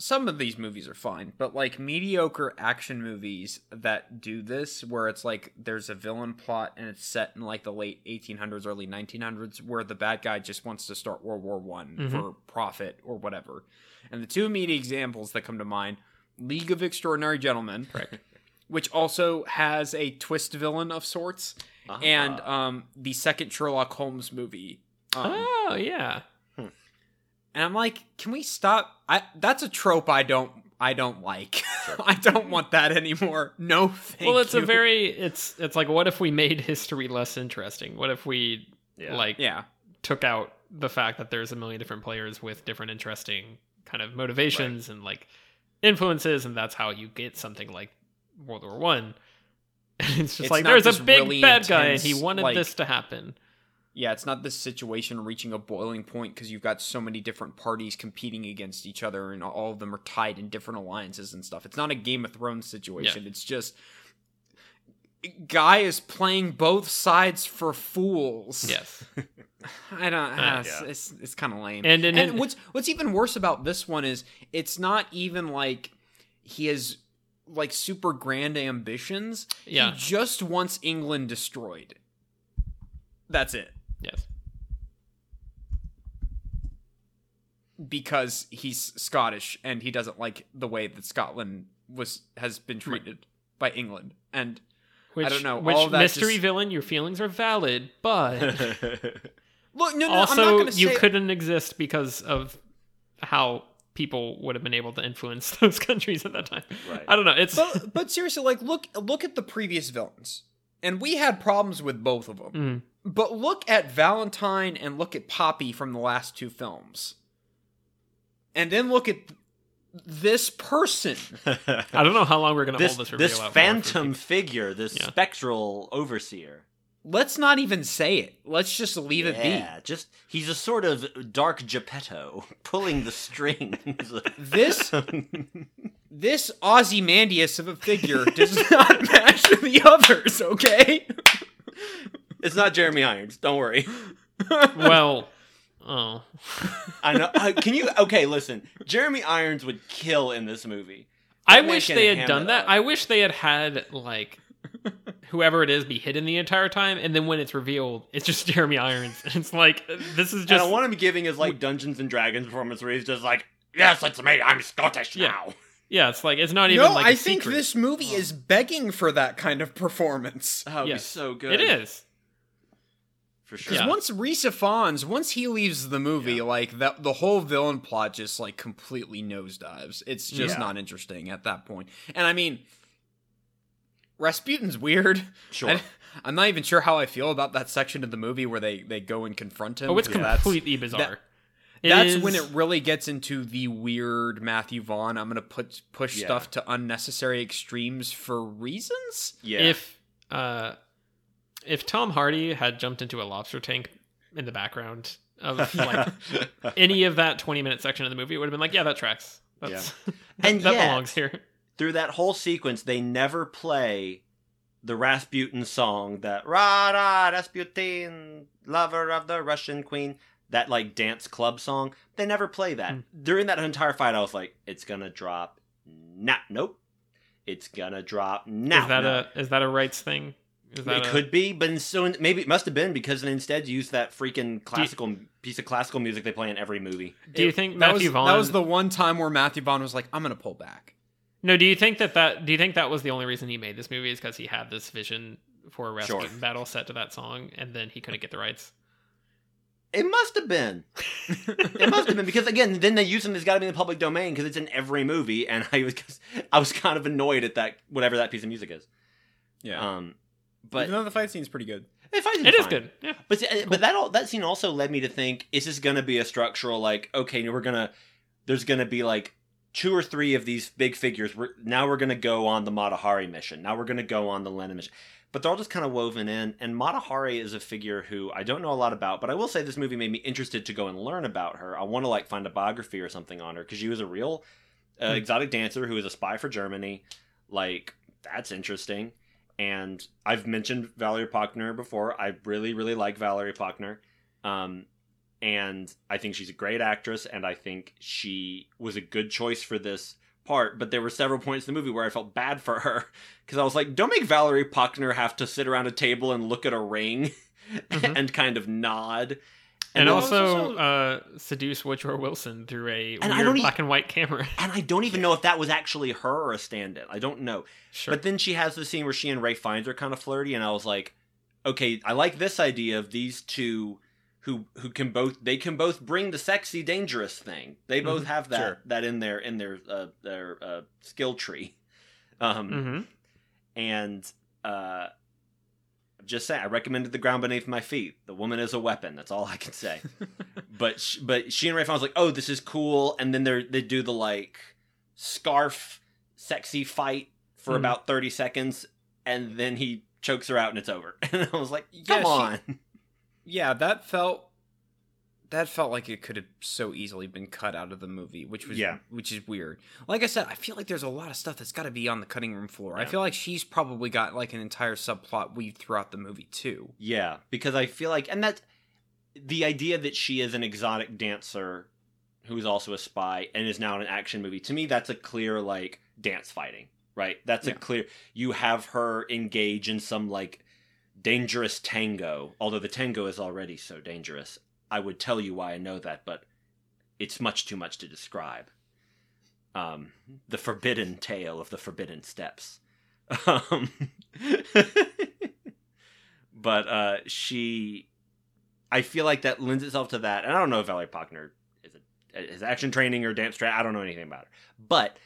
some of these movies are fine, but like mediocre action movies that do this where it's like there's a villain plot and it's set in like the late 1800s early 1900s where the bad guy just wants to start World War 1 Mhm. for profit or whatever. And the two immediate examples that come to mind, League of Extraordinary Gentlemen, correct. which also has a twist villain of sorts Ah. and um the second Sherlock Holmes movie. Um, oh yeah, And I'm like, can we stop? I that's a trope I don't I don't like. I don't want that anymore. No, thank well, it's you. a very it's it's like what if we made history less interesting? What if we Yeah. like yeah. took out the fact that there's a million different players with different interesting kind of motivations and like influences, and that's how you get something like World War One. And it's just It's like not there's a big really bad guy, and he wanted like- this to happen. Yeah, it's not this situation reaching a boiling point because you've got so many different parties competing against each other and all of them are tied in different alliances and stuff. It's not a Game of Thrones situation. It's just guy is playing both sides for fools. Yes, I don't. Uh, ah, it's, yeah. it's it's kind of lame. And- and- and- what's what's even worse about this one is it's not even like he has like super grand ambitions. Yeah. He just wants England destroyed. That's it. Yes. Because he's Scottish and he doesn't like the way that Scotland was has been treated by England. And Which, don't know, Which all that mystery just- villain? Your feelings are valid, but look, no, no, I'm not also you couldn't exist because of how people would have been able to influence those countries at that time. Right. I don't know. It's but but seriously, like look look at the previous villains, and we had problems with both of them. Mm. But look at Valentine and look at Poppy from the last two films, and then look at this person. I don't know how long we're gonna this hold this reveal this out for for phantom figure, this Yeah. spectral overseer. Let's not even say it. Let's just leave it be. Yeah, just he's a sort of dark Geppetto pulling the strings. This this Ozymandias of a figure does not match the others. Okay. It's not Jeremy Irons. Don't worry. well, oh, I know. I, can you? Okay, listen. Jeremy Irons would kill in this movie. I wish they had done that. up. I wish they had had like whoever it is be hidden the entire time, and then when it's revealed, it's just Jeremy Irons. It's like this is just. and I want him giving his like Dungeons and Dragons performance where he's just like, "Yes, it's me. I'm Scottish Yeah. now." yeah. It's like it's not even no, like I a think secret. this movie is begging for that kind of performance. Oh, it'd Yes. be so good. It is. For sure. Because Yeah. once Rafe Fiennes, once he leaves the movie, Yeah. like that, the whole villain plot just like completely nosedives. It's just Yeah. not interesting at that point. And I mean, Rasputin's weird. Sure. I, am not even sure how I feel about that section of the movie where they they go and confront him. Oh, it's because that's- completely bizarre. It That's is- when it really gets into the weird Matthew Vaughn. I'm gonna put push Yeah. stuff to unnecessary extremes for reasons. yeah. if uh if Tom Hardy had jumped into a lobster tank in the background of like any of that 20 minute section of the movie, it would have been like, yeah, that tracks. That's, And that yet- belongs here. Through that whole sequence, they never play the Rasputin song that Ra Ra Rasputin, lover of the Russian queen. That like dance club song. They never play that. Hmm. During that entire fight, I was like, it's gonna drop. Nah, nope. It's gonna drop now. is that a is that a rights thing? Is that it a- could be, but so maybe it must have been because they instead used that freaking classical piece of classical music they play in every movie. Do you It- think that was, Vaughn? That was the one time where Matthew Vaughn was like, "I'm gonna pull back." No, do you think that that do you think that was the only reason he made this movie is because he had this vision for a Rasputin Sure. battle set to that song, and then he couldn't get the rights? It must have been. It must have been because again, then they use them. It's got to be in the public domain because it's in every movie, and I was I was kind of annoyed at that whatever that piece of music is. Yeah, Um, but but even though the fight scene's pretty good. it, finds It is fine. good. Yeah. But see, but that all that scene also led me to think: Is this going to be a structural like? Okay, we're gonna there's going to be like two or three of these big figures. We're, now we're going to go on the Mata Hari mission. Now we're going to go on the Lenin mission. But they're all just kind of woven in. And Mata Hari is a figure who I don't know a lot about, but I will say this movie made me interested to go and learn about her. I want to like find a biography or something on her because she was a real uh, Hmm. exotic dancer who was a spy for Germany. Like that's interesting. And I've mentioned Valerie Pachner before. I really, really like Valerie Pachner. Um, and I think she's a great actress, and I think she was a good choice for this part. But there were several points in the movie where I felt bad for her because I was like, don't make Valerie Pachner have to sit around a table and look at a ring Mhm. and kind of nod. And, then also, uh, seduce Woodrow Wilson through a And weird black and white camera. and I don't even know if that was actually her or a stand-in. I don't know. sure. But then she has the scene where she and Rafe Fiennes are kind of flirty, and I was like, okay, I like this idea of these two who who can both they can both bring the sexy dangerous thing. They both Mhm, have that sure. that in their in their uh, their uh, skill tree. Um, hmm and uh, just saying, I recommended the ground beneath my feet. The woman is a weapon. That's all I can say. but sh- but she and Ray was like, oh, this is cool, and then they they do the like scarf sexy fight for Mhm. about thirty seconds, and then he chokes her out and it's over. And I was like, come Yeah, she- on. yeah, that felt that felt like it could have so easily been cut out of the movie, which was Yeah. which is weird. Like I said, I feel like there's a lot of stuff that's got to be on the cutting room floor. I feel like she's probably got like an entire subplot weaved throughout the movie too. Yeah, because I feel like, and that's the idea that she is an exotic dancer who is also a spy and is now in an action movie. To me, that's a clear like dance fighting, right? That's a clear. You have her engage in some like dangerous tango, although the tango is already so dangerous. I would tell you why I know that, but it's much too much to describe. Um, the forbidden tale of the forbidden steps. Um, but uh, she, I feel like that lends itself to that. And I don't know if Valerie Pachner is a, is action training or dance training. I don't know anything about her, but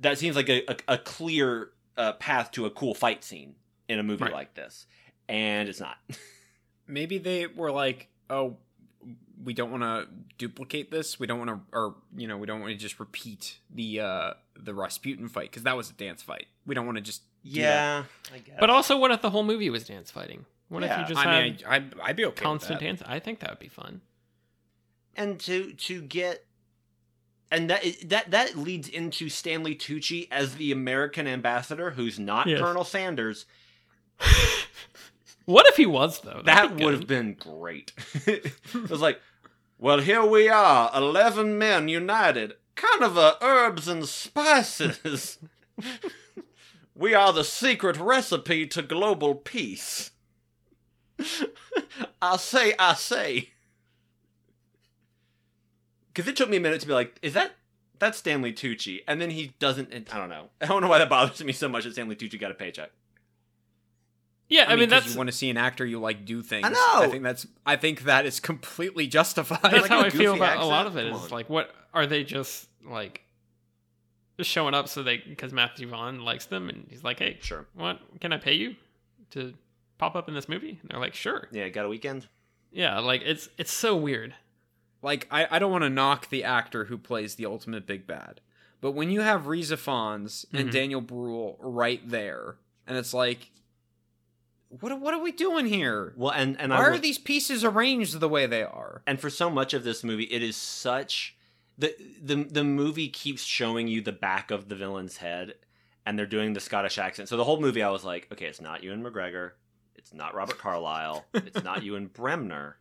that seems like a, a, a clear uh, path to a cool fight scene in a movie Right. like this, and it's not. Maybe they were like, "Oh, we don't want to duplicate this. We don't want to, or you know, we don't want to just repeat the uh the Rasputin fight because that was a dance fight. We don't want to just yeah, I guess. But also, what if the whole movie was dance fighting? What Yeah, if you just I had mean, I, I, I'd be okay constant with that. dance? I think that would be fun. and to to get and that that that leads into Stanley Tucci as the American ambassador, who's not Yes. Colonel Sanders. What if he was though? That'd that would have been great. it was like, well, here we are, eleven men united, kind of a herbs and spices. we are the secret recipe to global peace. I say, I say. Because it took me a minute to be like, is that that's Stanley Tucci? And then he doesn't. I don't know. I don't know why that bothers me so much that Stanley Tucci got a paycheck. Yeah, I, mean that's you want to see an actor you like do things. I know! I think that's. I think that is completely justified. that's like how a I feel goofy about a lot of it. Come Is on. like, what are they just like just showing up so they because Matthew Vaughn likes them and he's like, hey, Sure. what can I pay you to pop up in this movie? And they're like, sure. Yeah, got a weekend. Yeah, like it's it's so weird. like I, I don't want to knock the actor who plays the ultimate big bad, but when you have Rafe Fiennes and Mhm. Daniel Bruhl right there, and it's like, what are- what are we doing here? Well, and and Why I are these pieces arranged the way they are? and for so much of this movie, it is such the the the movie keeps showing you the back of the villain's head, and they're doing the Scottish accent. So the whole movie, I was like, okay, it's not Ewan McGregor, it's not Robert Carlyle, it's not Ewan Bremner,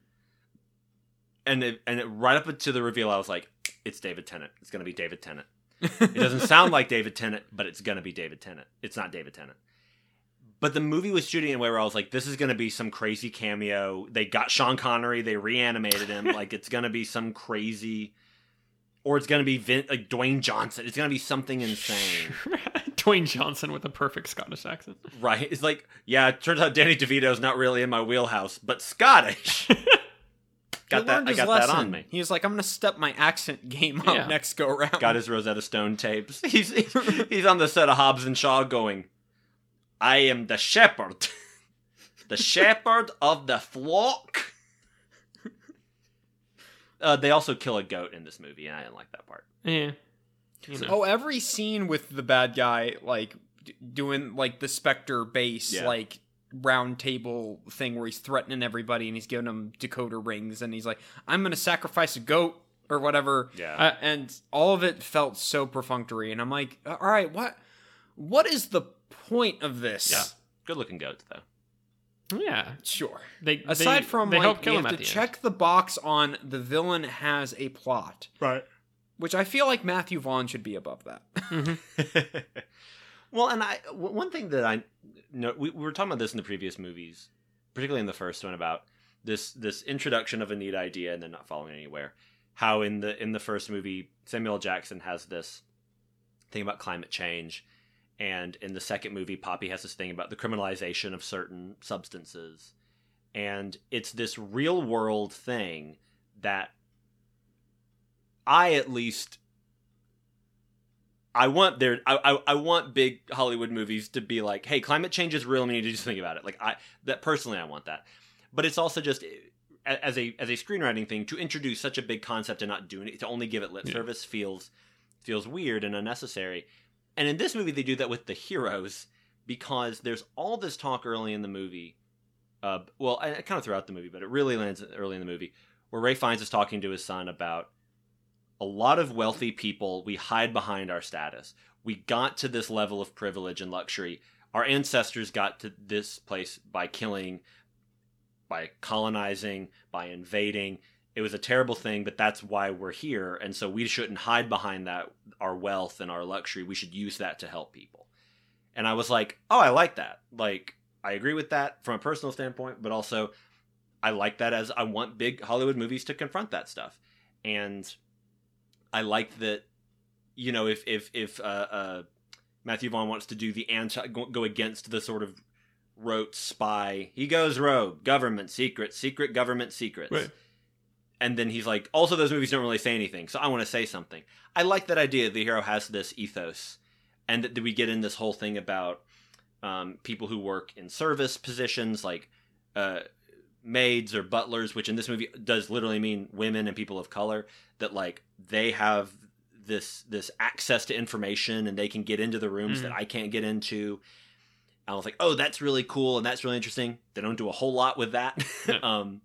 and it, and it, right up to the reveal, I was like, it's David Tennant. It's gonna be David Tennant. It doesn't sound like David Tennant, but it's gonna be David Tennant. It's not David Tennant. But the movie was shooting in a way where I was like, this is gonna be some crazy cameo. They got Sean Connery, they reanimated him. like it's gonna be some crazy, or it's gonna be Vin, like Dwayne Johnson. It's gonna be something insane, Dwayne Johnson with a perfect Scottish accent. right? It's like, yeah, it turns out Danny DeVito's not really in my wheelhouse, but Scottish. got He that? learned I his got that lesson. on me. He was like, I'm gonna step my accent game up Yeah. next go around. got his Rosetta Stone tapes. He's he's on the set of Hobbs and Shaw going, I am the shepherd. The shepherd of the flock. Uh, they also kill a goat in this movie, and I didn't like that part. Yeah. You know. Oh, every scene with the bad guy, like d- doing like the Spectre base, Yeah. like round table thing where he's threatening everybody and he's giving them decoder rings and he's like, "I'm gonna sacrifice a goat" or whatever. Yeah. Uh, and all of it felt so perfunctory, and I'm like, "All right, what? What is the point of this?" Yeah. Good looking goats, though. yeah. Sure. They Aside they, from they like help kill you him have at to the check the box on the villain has a plot, Right. which I feel like Matthew Vaughn should be above that. Mm-hmm. well, and I one thing that I know we, we were talking about this in the previous movies, particularly in the first one about this this introduction of a neat idea and then not following anywhere. How in the in the first movie Samuel Jackson has this thing about climate change, and in the second movie Poppy has this thing about the criminalization of certain substances, and it's this real world thing that I at least I want there. I, I I want big Hollywood movies to be like, hey, climate change is real, and we need to just think about it. Like I that personally, I want that. But it's also just as a as a screenwriting thing to introduce such a big concept and not do it to only give it lip Yeah. service feels feels weird and unnecessary. And in this movie, they do that with the heroes because there's all this talk early in the movie. Uh, well, kind of throughout the movie, but it really lands early in the movie where Rafe Fiennes is talking to his son about a lot of wealthy people we hide behind our status we got to this level of privilege and luxury our ancestors got to this place by killing by colonizing by invading it was a terrible thing but that's why we're here and so we shouldn't hide behind that our wealth and our luxury we should use that to help people and i was like oh i like that like i agree with that from a personal standpoint but also i like that as i want big hollywood movies to confront that stuff and I like that. You know, if if if uh, uh, Matthew Vaughn wants to do the anti go, against the sort of rote spy, he goes rogue, government secrets, secret government secrets. Right. And then he's like, also those movies don't really say anything, so I want to say something. I like that idea. The hero has this ethos, and that we get in this whole thing about um, people who work in service positions, like uh, maids or butlers, which in this movie does literally mean women and people of color. That like they have this this access to information and they can get into the rooms Mhm. that I can't get into. I was like, oh, that's really cool and that's really interesting. They don't do a whole lot with that. Um,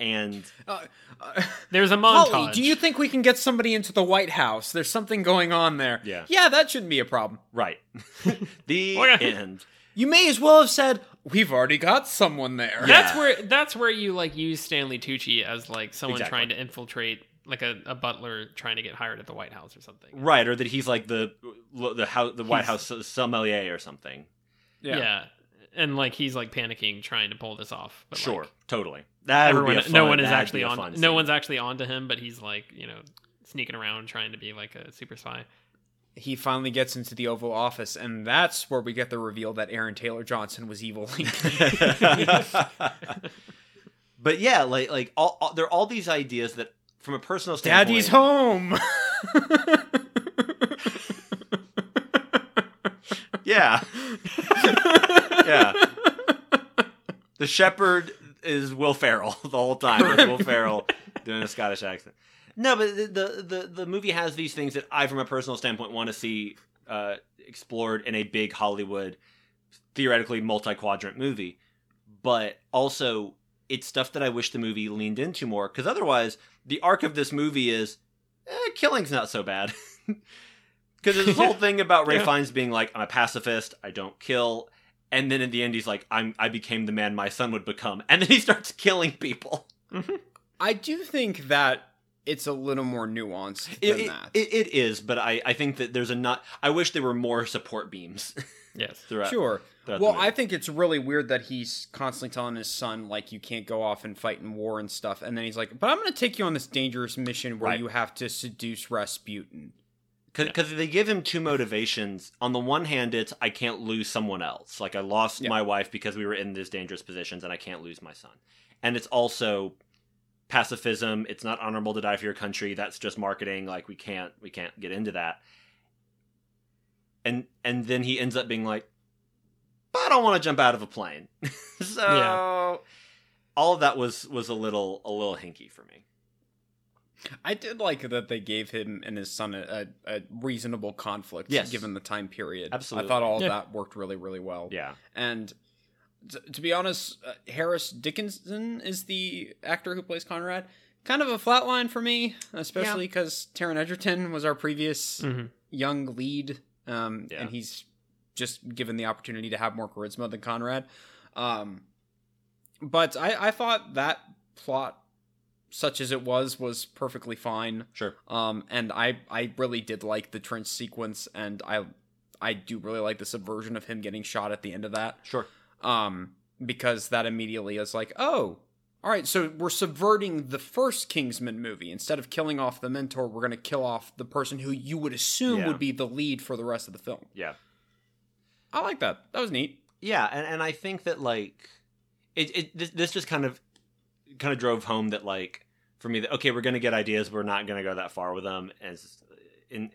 and Uh, uh, There's a montage. Polly, do you think we can get somebody into the White House? There's something going on there. Yeah. Yeah, that shouldn't be a problem. right, the end. You may as well have said, "We've already got someone there." Yeah. That's where that's where you like use Stanley Tucci as like someone Exactly. trying to infiltrate like a, a butler trying to get hired at the White House or something. Right, or that he's like the the house, the White He's- House sommelier or something. Yeah. And like he's like panicking trying to pull this off. But sure, like, totally. That would be everyone, a fun, no one is actually on fun no scene. one's actually onto him, but he's like, you know, sneaking around trying to be like a super spy. He finally gets into the Oval Office, and that's where we get the reveal that Aaron Taylor Johnson was evil. but yeah, like like all, all there are all these ideas that, from a personal standpoint, Daddy's home. Yeah, yeah. The shepherd is Will Ferrell the whole time. It's Will Ferrell doing a Scottish accent. No, but the, the the the movie has these things that I, from a personal standpoint, want to see uh, explored in a big Hollywood, theoretically multi quadrant movie. But also, it's stuff that I wish the movie leaned into more because otherwise, the arc of this movie is eh, killing's not so bad. Because there's this whole thing about Rafe Yeah. Fiennes being like, I'm a pacifist, I don't kill. And then in the end, he's like, I'm, I became the man my son would become. And then he starts killing people. Mm-hmm. I do think that it's a little more nuanced It, than it, that. it, it is, but I, I think that there's a not. I wish there were more support beams yes. throughout. sure. throughout Well, I think it's really weird that he's constantly telling his son like you can't go off and fight in war and stuff, and then he's like, "But I'm going to take you on this dangerous mission where Right. you have to seduce Rasputin." Because they give him two motivations. On the one hand, it's I can't lose someone else. Like I lost Yeah. my wife because we were in these dangerous positions, and I can't lose my son. And it's also pacifism. It's not honorable to die for your country. That's just marketing. Like we can't we can't get into that. And and then he ends up being like, but I don't want to jump out of a plane. so Yeah. all of that was was a little a little hinky for me. I did like that they gave him and his son a, a, a reasonable conflict, Yes. given the time period. Absolutely. I thought all of Yeah. that worked really, really well. Yeah. And t- to be honest, uh, Harris Dickinson is the actor who plays Conrad. Kind of a flat line for me, especially because Taron Egerton was our previous hmm young lead, um, Yeah. and he's just given the opportunity to have more charisma than Conrad. Um, but I, I thought that plot, such as it was, was perfectly fine. Sure. Um, and I, I really did like the trench sequence, and I, I do really like the subversion of him getting shot at the end of that. Sure. Um, because that immediately is like, oh, all right, so we're subverting the first Kingsman movie. Instead of killing off the mentor, we're going to kill off the person who you would assume Yeah. would be the lead for the rest of the film. Yeah. I like that. That was neat. yeah and, and i think that like it, it this, this just kind of kind of drove home that like for me that okay we're gonna get ideas we're not gonna go that far with them as in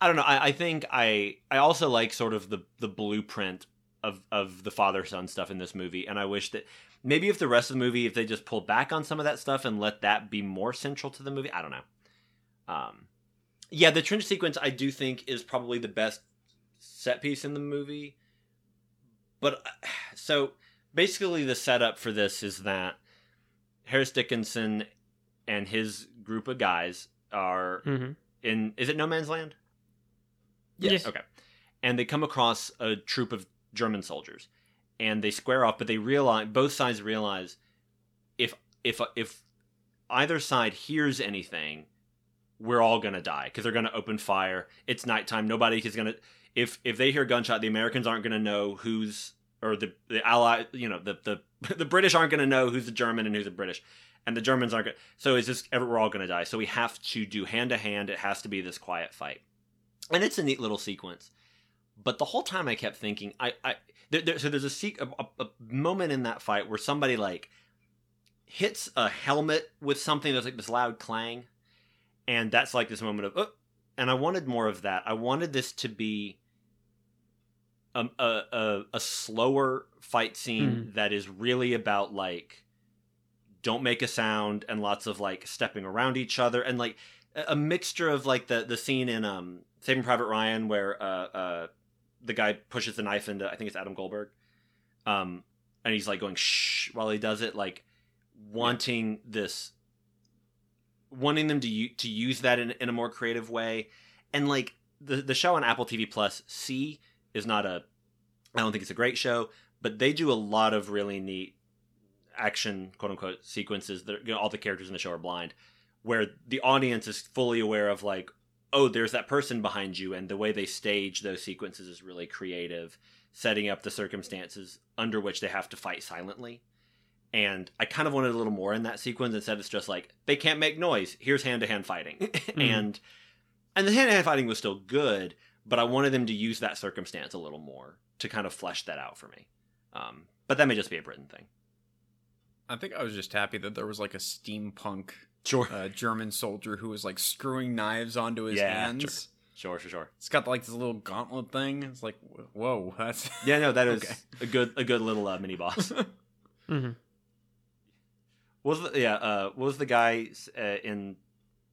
i don't know I, I think i i also like sort of the the blueprint of of the father son stuff in this movie and i wish that maybe if the rest of the movie if they just pulled back on some of that stuff and let that be more central to the movie i don't know. Um yeah the trench sequence i do think is probably the best set piece in the movie but uh, so basically the setup for this is that harris dickinson and his group of guys are hmm in is it no man's land Yes. Okay. And they come across a troop of German soldiers, and they square off. But they realize both sides realize if if if either side hears anything, we're all gonna die because they're gonna open fire. It's nighttime. Nobody is gonna. If if they hear gunshot, the Americans aren't gonna know who's or the the ally. You know the the the British aren't gonna know who's the German and who's the British. And the Germans aren't. Gonna, so it's just we're all going to die. So we have to do hand to hand. It has to be this quiet fight and it's a neat little sequence. But the whole time I kept thinking, I, I there, there, so there's a, se- a, a moment in that fight where somebody like hits a helmet with something that's like this loud clang, and that's like this moment of, oh, and I wanted more of that. I wanted this to be a a, a, a slower fight scene that is really about like don't make a sound and lots of like stepping around each other and like a mixture of like the the scene in um Saving Private Ryan where uh uh the guy pushes the knife into I think it's Adam Goldberg um and he's like going shh while he does it like wanting this wanting them to u- to use that in, in a more creative way. And like the the show on Apple TV Plus See is not a I don't think it's a great show but they do a lot of really neat action quote unquote sequences that you know, all the characters in the show are blind where the audience is fully aware of like oh there's that person behind you and the way they stage those sequences is really creative setting up the circumstances under which they have to fight silently. And i kind of wanted a little more in that sequence instead. It's just like they can't make noise. Here's hand-to-hand fighting. And and the hand-to-hand fighting was still good but i wanted them to use that circumstance a little more to kind of flesh that out for me um, but that may just be a britain thing I think I was just happy that there was like a steampunk sure uh, German soldier who was like screwing knives onto his Yeah, hands. sure sure sure It's got like this little gauntlet thing. It's like, whoa, that's Yeah, no, that is Okay. a good a good little uh, mini boss. hmm What was the, yeah? Uh, what was the guy uh, in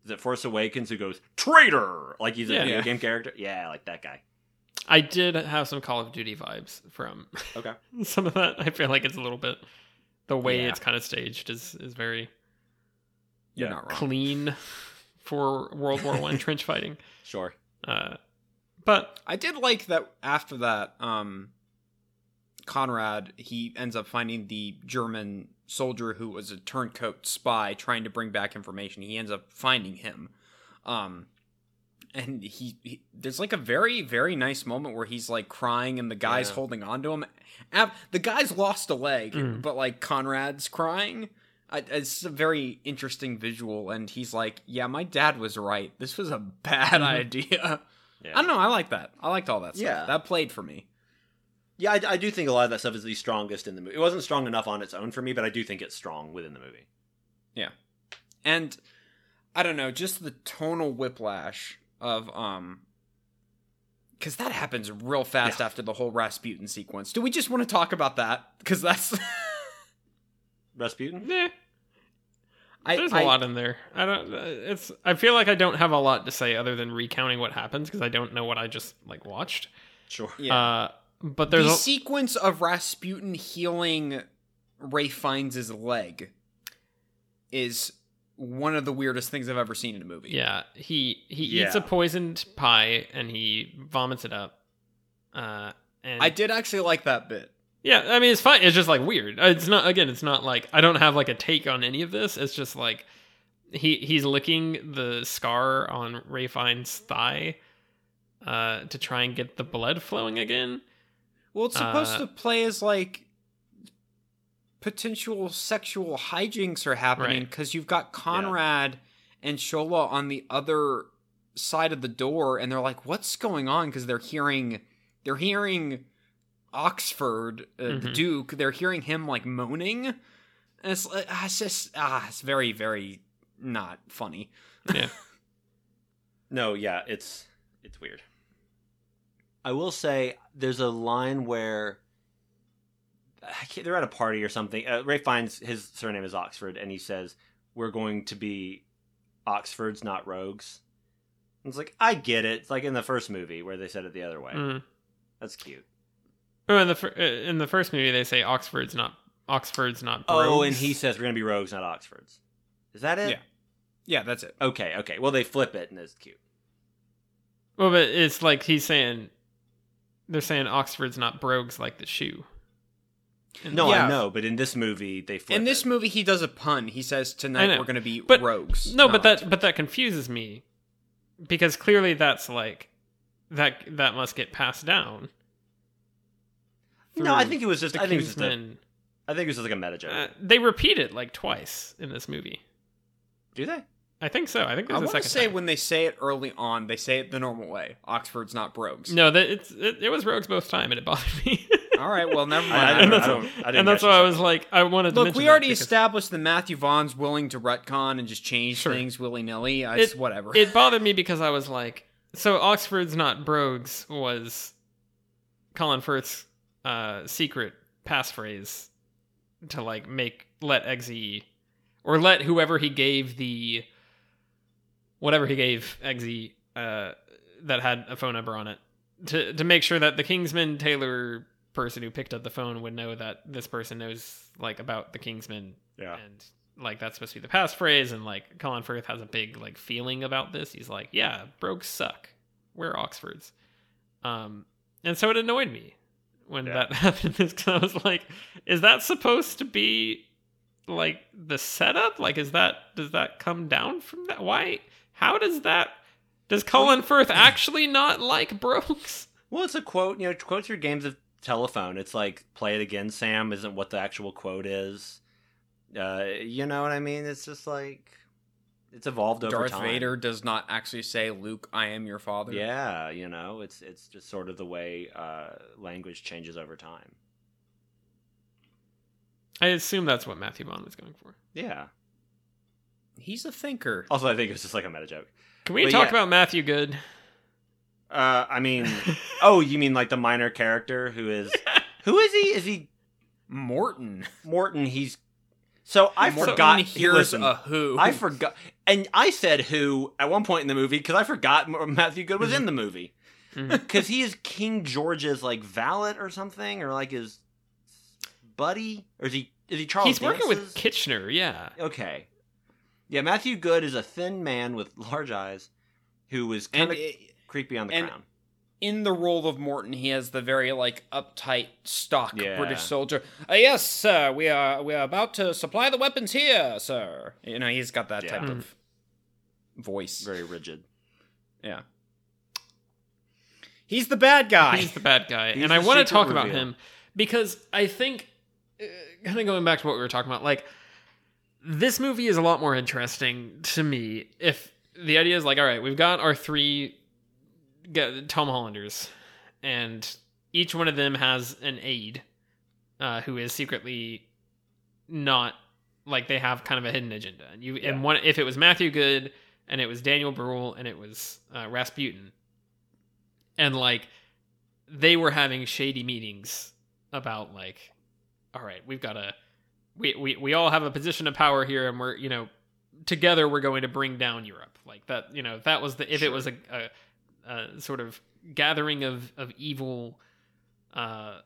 is it Force Awakens who goes traitor like he's a Yeah. video game character? Yeah, like that guy. I did have some Call of Duty vibes from Okay. some of that. I feel like it's a little bit the way Yeah. it's kind of staged is is very You're Yeah. not wrong. clean for World War One trench fighting. Sure. Uh, but I did like that after that, um, Conrad, he ends up finding the German soldier who was a turncoat spy trying to bring back information. He ends up finding him. Um, and he, he there's like a very, very nice moment where he's like crying and the guy's Yeah. holding on to him. The guy's lost a leg, Mm. but like Conrad's crying. It's a very interesting visual, and he's like, "Yeah, my dad was right. This was a bad Mhm. idea." Yeah. I don't know. I like that. I liked all that stuff. Yeah. That played for me. Yeah, I, I do think a lot of that stuff is the strongest in the movie. It wasn't strong enough on its own for me, but I do think it's strong within the movie. Yeah, and I don't know, just the tonal whiplash of um cuz that happens real fast Yeah. after the whole Rasputin sequence. Do we just want to talk about that? Cuz that's Rasputin? eh, I, there's I- a lot in there. I don't. uh, It's. I feel like I don't have a lot to say other than recounting what happens because I don't know what I just like watched. Sure. Yeah. Uh, but the a, sequence of Rasputin healing Rafe Fiennes' leg is one of the weirdest things I've ever seen in a movie. yeah. He he eats a poisoned pie and he vomits it up. Uh, and I did actually like that bit. Yeah, I mean it's fine. It's just like weird. It's not again. It's not like I don't have like a take on any of this. It's just like he he's licking the scar on Rafe Fiennes' thigh uh, to try and get the blood flowing again. Well, it's supposed Uh, to play as like potential sexual hijinks are happening Right. because you've got Conrad and Shola on the other side of the door, and they're like, "What's going on?" Because they're hearing, they're hearing Oxford, uh, the Mhm. Duke. They're hearing him like moaning. And it's, like, ah, it's just ah, it's very, very not funny. Yeah, No, yeah, it's it's weird. I will say there's a line where they're at a party or something. Uh, Rafe Fiennes his surname is Oxford, and he says, "We're going to be Oxfords, not rogues." And it's like I get it. It's like in the first movie where they said it the other way. Mm. That's cute. Oh, in the fir- uh, in the first movie they say Oxford's not Oxford's not. Oh, and he says we're going to be rogues, not Oxfords. Is that it? Yeah. Yeah, that's it. Okay. Okay. Well, they flip it, and it's cute. Well, but it's like he's saying they're saying Oxford's not brogues like the shoe. And- No, Yeah. I know, but in this movie they flip In this it. movie, he does a pun. He says, "Tonight we're going to be But- rogues." No, but that but that confuses me because clearly that's like that that must get passed down. No, I think it was just. I think it was just a, Kingsmen. I think it was just like a meta joke. Uh, they repeat it like twice in this movie. Do they? I think so. I think I there's a want to say time. when they say it early on, they say it the normal way. Oxford's not brogues. no, that it's it, it was rogues both time, and it bothered me. All right, well, never mind. I and that's, I don't- I didn't and that's why I was like, I wanted to Look, we already because established that Matthew Vaughn's willing to retcon and just change Sure. things willy nilly. It- It's whatever. it bothered me because I was like, so Oxford's not brogues was Colin Firth's uh, secret passphrase to like make let Eggsy or let whoever he gave the whatever he gave Eggsy uh, that had a phone number on it to to make sure that the Kingsman tailor person who picked up the phone would know that this person knows like about the Kingsman. Yeah. and like that's supposed to be the passphrase and like colin firth has a big like feeling about this. He's like yeah brogues suck. We're oxfords. Um and so it annoyed me when Yeah. that happened because i was like is that supposed to be like the setup? Like is that does that come down from that? Why how does that does colin firth actually not like brogues Well, it's a quote. You know, quotes are games of telephone. It's like play it again, Sam. Isn't what the actual quote is. Uh, you know what I mean? It's just like it's evolved over Darth time. Vader does not actually say, "Luke, I am your father." Yeah, you know, it's it's just sort of the way uh, language changes over time. i assume that's what matthew vaughn was going for Yeah. He's a thinker. Also, I think it's just like a meta joke. can we But talk yeah. about matthew goode Uh, I mean, oh, you mean like the minor character who is who is he? Is he Morton. Morton? He's so I Morton forgot. Here's listen, a who. I forgot, and I said who at one point in the movie because I forgot Matthew Goode was in the movie Mhm. because he is King George's like valet or something or like his buddy or is he is he Charles? he's working with Dance's? kitchener yeah Okay, Yeah, Matthew Goode is a thin man with large eyes who is kind of creepy on the and- crown. in the role of Morton, he has the very like uptight, stock Yeah. British soldier. Uh, yes, sir. We are we are about to supply the weapons here, sir. You know, he's got that Yeah. type Mm. of voice. Very rigid. Yeah. He's the bad guy. He's the bad guy, He's and I want to secret talk about him because I think, uh, kind of going back to what we were talking about, like this movie is a lot more interesting to me if the idea is like, all right, we've got our three Tom Hollanders, and each one of them has an aide uh, who is secretly not like they have kind of a hidden agenda, and you Yeah. and one if it was Matthew Goode and it was Daniel Bruhl and it was uh, Rasputin, and like they were having shady meetings about like all right we've got to we, we we all have a position of power here and we're you know together we're going to bring down europe. Like that you know that was the if it was a, a, a sort of gathering of of evil uh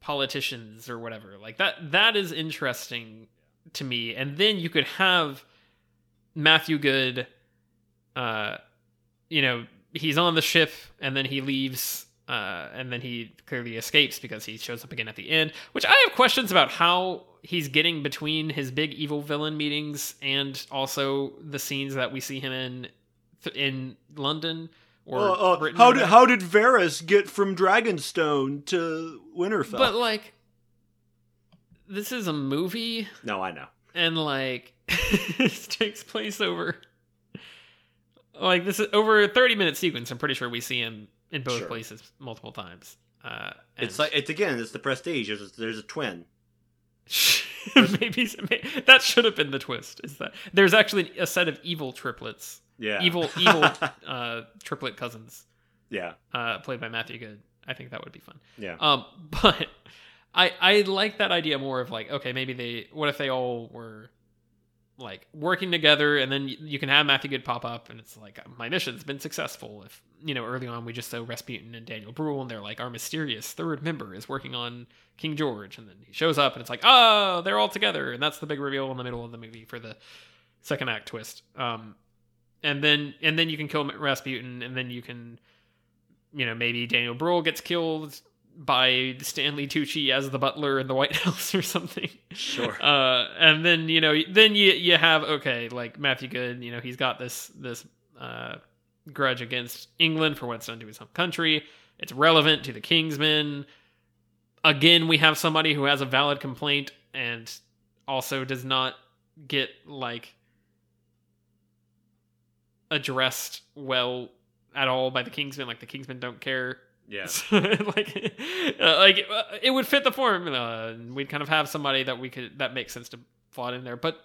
politicians or whatever like that that is interesting to me. And then you could have matthew goode uh you know he's on the ship and then he leaves uh, and then he clearly escapes because he shows up again at the end which i have questions about how he's getting between his big evil villain meetings and also the scenes that we see him in th- in london or Britain or whatever. Uh, how did Varys get from Dragonstone to Winterfell? but like this is a movie no, I know. and like this takes place over like this is over a 30 minute sequence i'm pretty sure we see him in both Sure. places multiple times uh It's like it's again. It's the prestige. There's, there's a twin. maybe, maybe that should have been the twist is that there's actually a set of evil triplets Yeah. evil evil uh triplet cousins yeah. uh played by matthew goode i think that would be fun Yeah. Um, but I I like that idea more of like, okay, maybe they what if they all were like working together and then you, can have Matthew Goode pop up and it's like my mission's been successful. If you know early on we just saw Rasputin and Daniel Bruhl and they're like our mysterious third member is working on King George and then he shows up and it's like oh they're all together and that's the big reveal in the middle of the movie for the second act twist. Um, and then and then you can kill Rasputin and then you can you know maybe Daniel Bruhl gets killed by Stanley Tucci as the butler in the White House or something. Sure. Uh, and then you know, then you you have okay, like Matthew Goode. You know, he's got this this uh, grudge against England for what it's done to his home country. It's relevant to the Kingsmen. Again, we have somebody who has a valid complaint and also does not get like addressed well at all by the Kingsmen. Like the Kingsmen don't care Yeah. like, uh, like uh, it would fit the formula. and We'd kind of have somebody that we could that makes sense to plot in there, but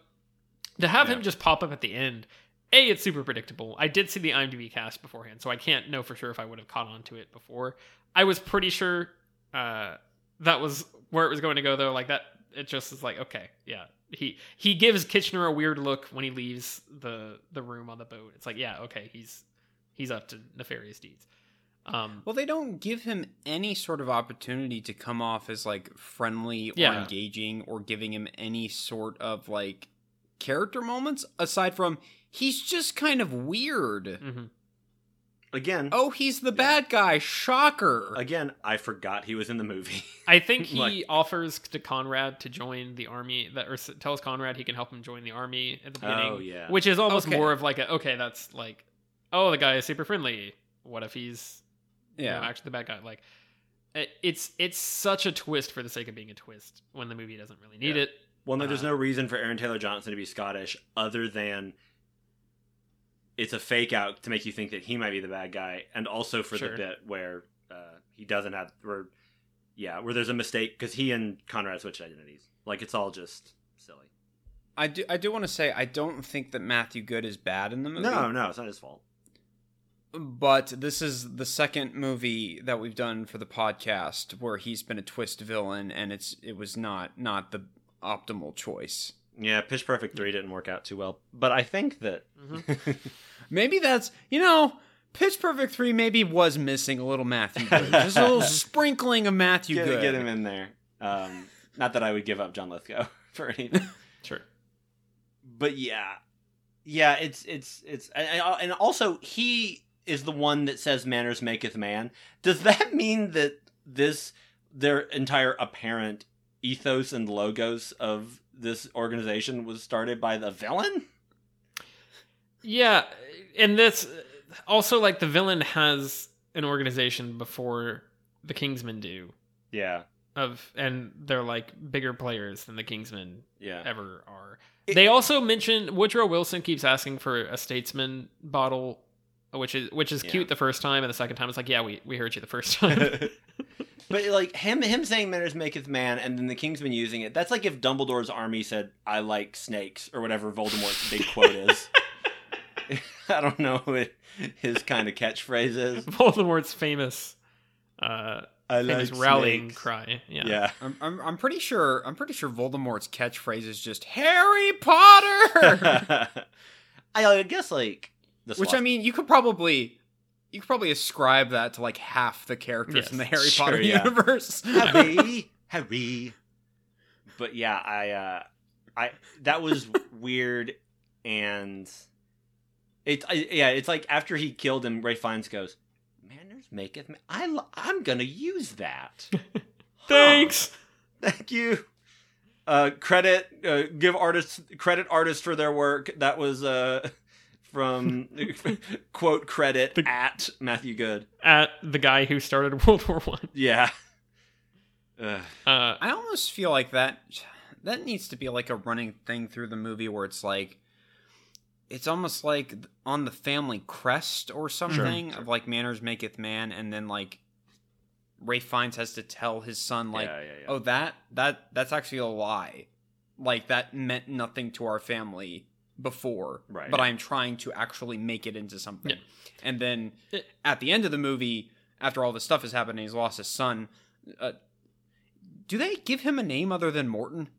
to have him just pop up at the end, a it's super predictable. I did see the IMDb cast beforehand, so I can't know for sure if I would have caught on to it before. I was pretty sure uh, that was where it was going to go, though. Like that, it just is like okay, yeah. He he gives Kitchener a weird look when he leaves the the room on the boat. It's like yeah, okay, he's he's up to nefarious deeds. Um, Well, they don't give him any sort of opportunity to come off as like friendly or Yeah. engaging or giving him any sort of like character moments aside from he's just kind of weird. mhm. Again. Oh, he's the bad guy. Shocker. Again, I forgot he was in the movie. I think he Like- offers to Conrad to join the army that or tells Conrad he can help him join the army at the beginning. Oh, yeah. Which is almost Okay. more of like a okay, that's like oh, the guy is super friendly. What if he's you know, yeah. actually the bad guy? Like it's it's such a twist for the sake of being a twist when the movie doesn't really need Yeah. it. Well, no, there's Uh, no reason for Aaron Taylor Johnson to be Scottish other than it's a fake out to make you think that he might be the bad guy, and also for Sure. the bit where uh, he doesn't have, where yeah, where there's a mistake because he and Conrad switched identities. Like it's all just silly. I do I do want to say I don't think that Matthew Goode is bad in the movie. No, no, it's not his fault. But this is the second movie that we've done for the podcast where he's been a twist villain and it's it was not not the optimal choice. Yeah, Pitch Perfect three didn't work out too well, but I think that Mm-hmm. Maybe that's you know, Pitch Perfect 3 maybe was missing a little Matthew Goode. Just a little sprinkling of Matthew get, Goode. get him in there. Um, not that I would give up John Lithgow for anything. Sure. but yeah, yeah, it's it's it's and and also he is the one that says manners maketh man. Does that mean that this their entire apparent ethos and logos of this organization was started by the villain? Yeah, and this also like the villain has an organization before the Kingsmen do Yeah, of and they're like bigger players than the Kingsmen yeah. ever are. It- they also mention Woodrow Wilson keeps asking for a statesman bottle, which is which is Yeah. cute the first time, and the second time it's like, yeah, we we heard you the first time. But like him, him saying "manners maketh man," and then the king's been using it. That's like if Dumbledore's army said, "I like snakes" or whatever Voldemort's big quote is. I don't know what his kind of catchphrase is. Voldemort's famous, uh, I famous rallying cry. Yeah. Yeah. I'm, I'm I'm pretty sure I'm pretty sure Voldemort's catchphrase is just Harry Potter, I, I guess like the which Sloth- I mean you could probably you could probably ascribe that to like half the characters Yes, in the Harry sure, Potter yeah. universe. Harry, Harry. But yeah, I, uh, I that was weird, and it's I, yeah, it's like after he killed him, Rafe Fiennes goes, "Manners maketh man." I I'm gonna use that. Thanks. Huh. thank you. Uh, credit, uh, give artists credit artists for their work. That was uh from quote credit The- at Matthew Goode. At the guy who started World War One. Yeah. Uh, I almost feel like that that needs to be like a running thing through the movie where it's like it's almost like on the family crest or something sure. of like manners maketh man and then like Rafe Fiennes has to tell his son like yeah, yeah, yeah. oh that that that's actually a lie like that meant nothing to our family before Right. but i'm trying to actually make it into something Yeah. and then It- at the end of the movie after all this stuff has happened and he's lost his son uh, do they give him a name other than morton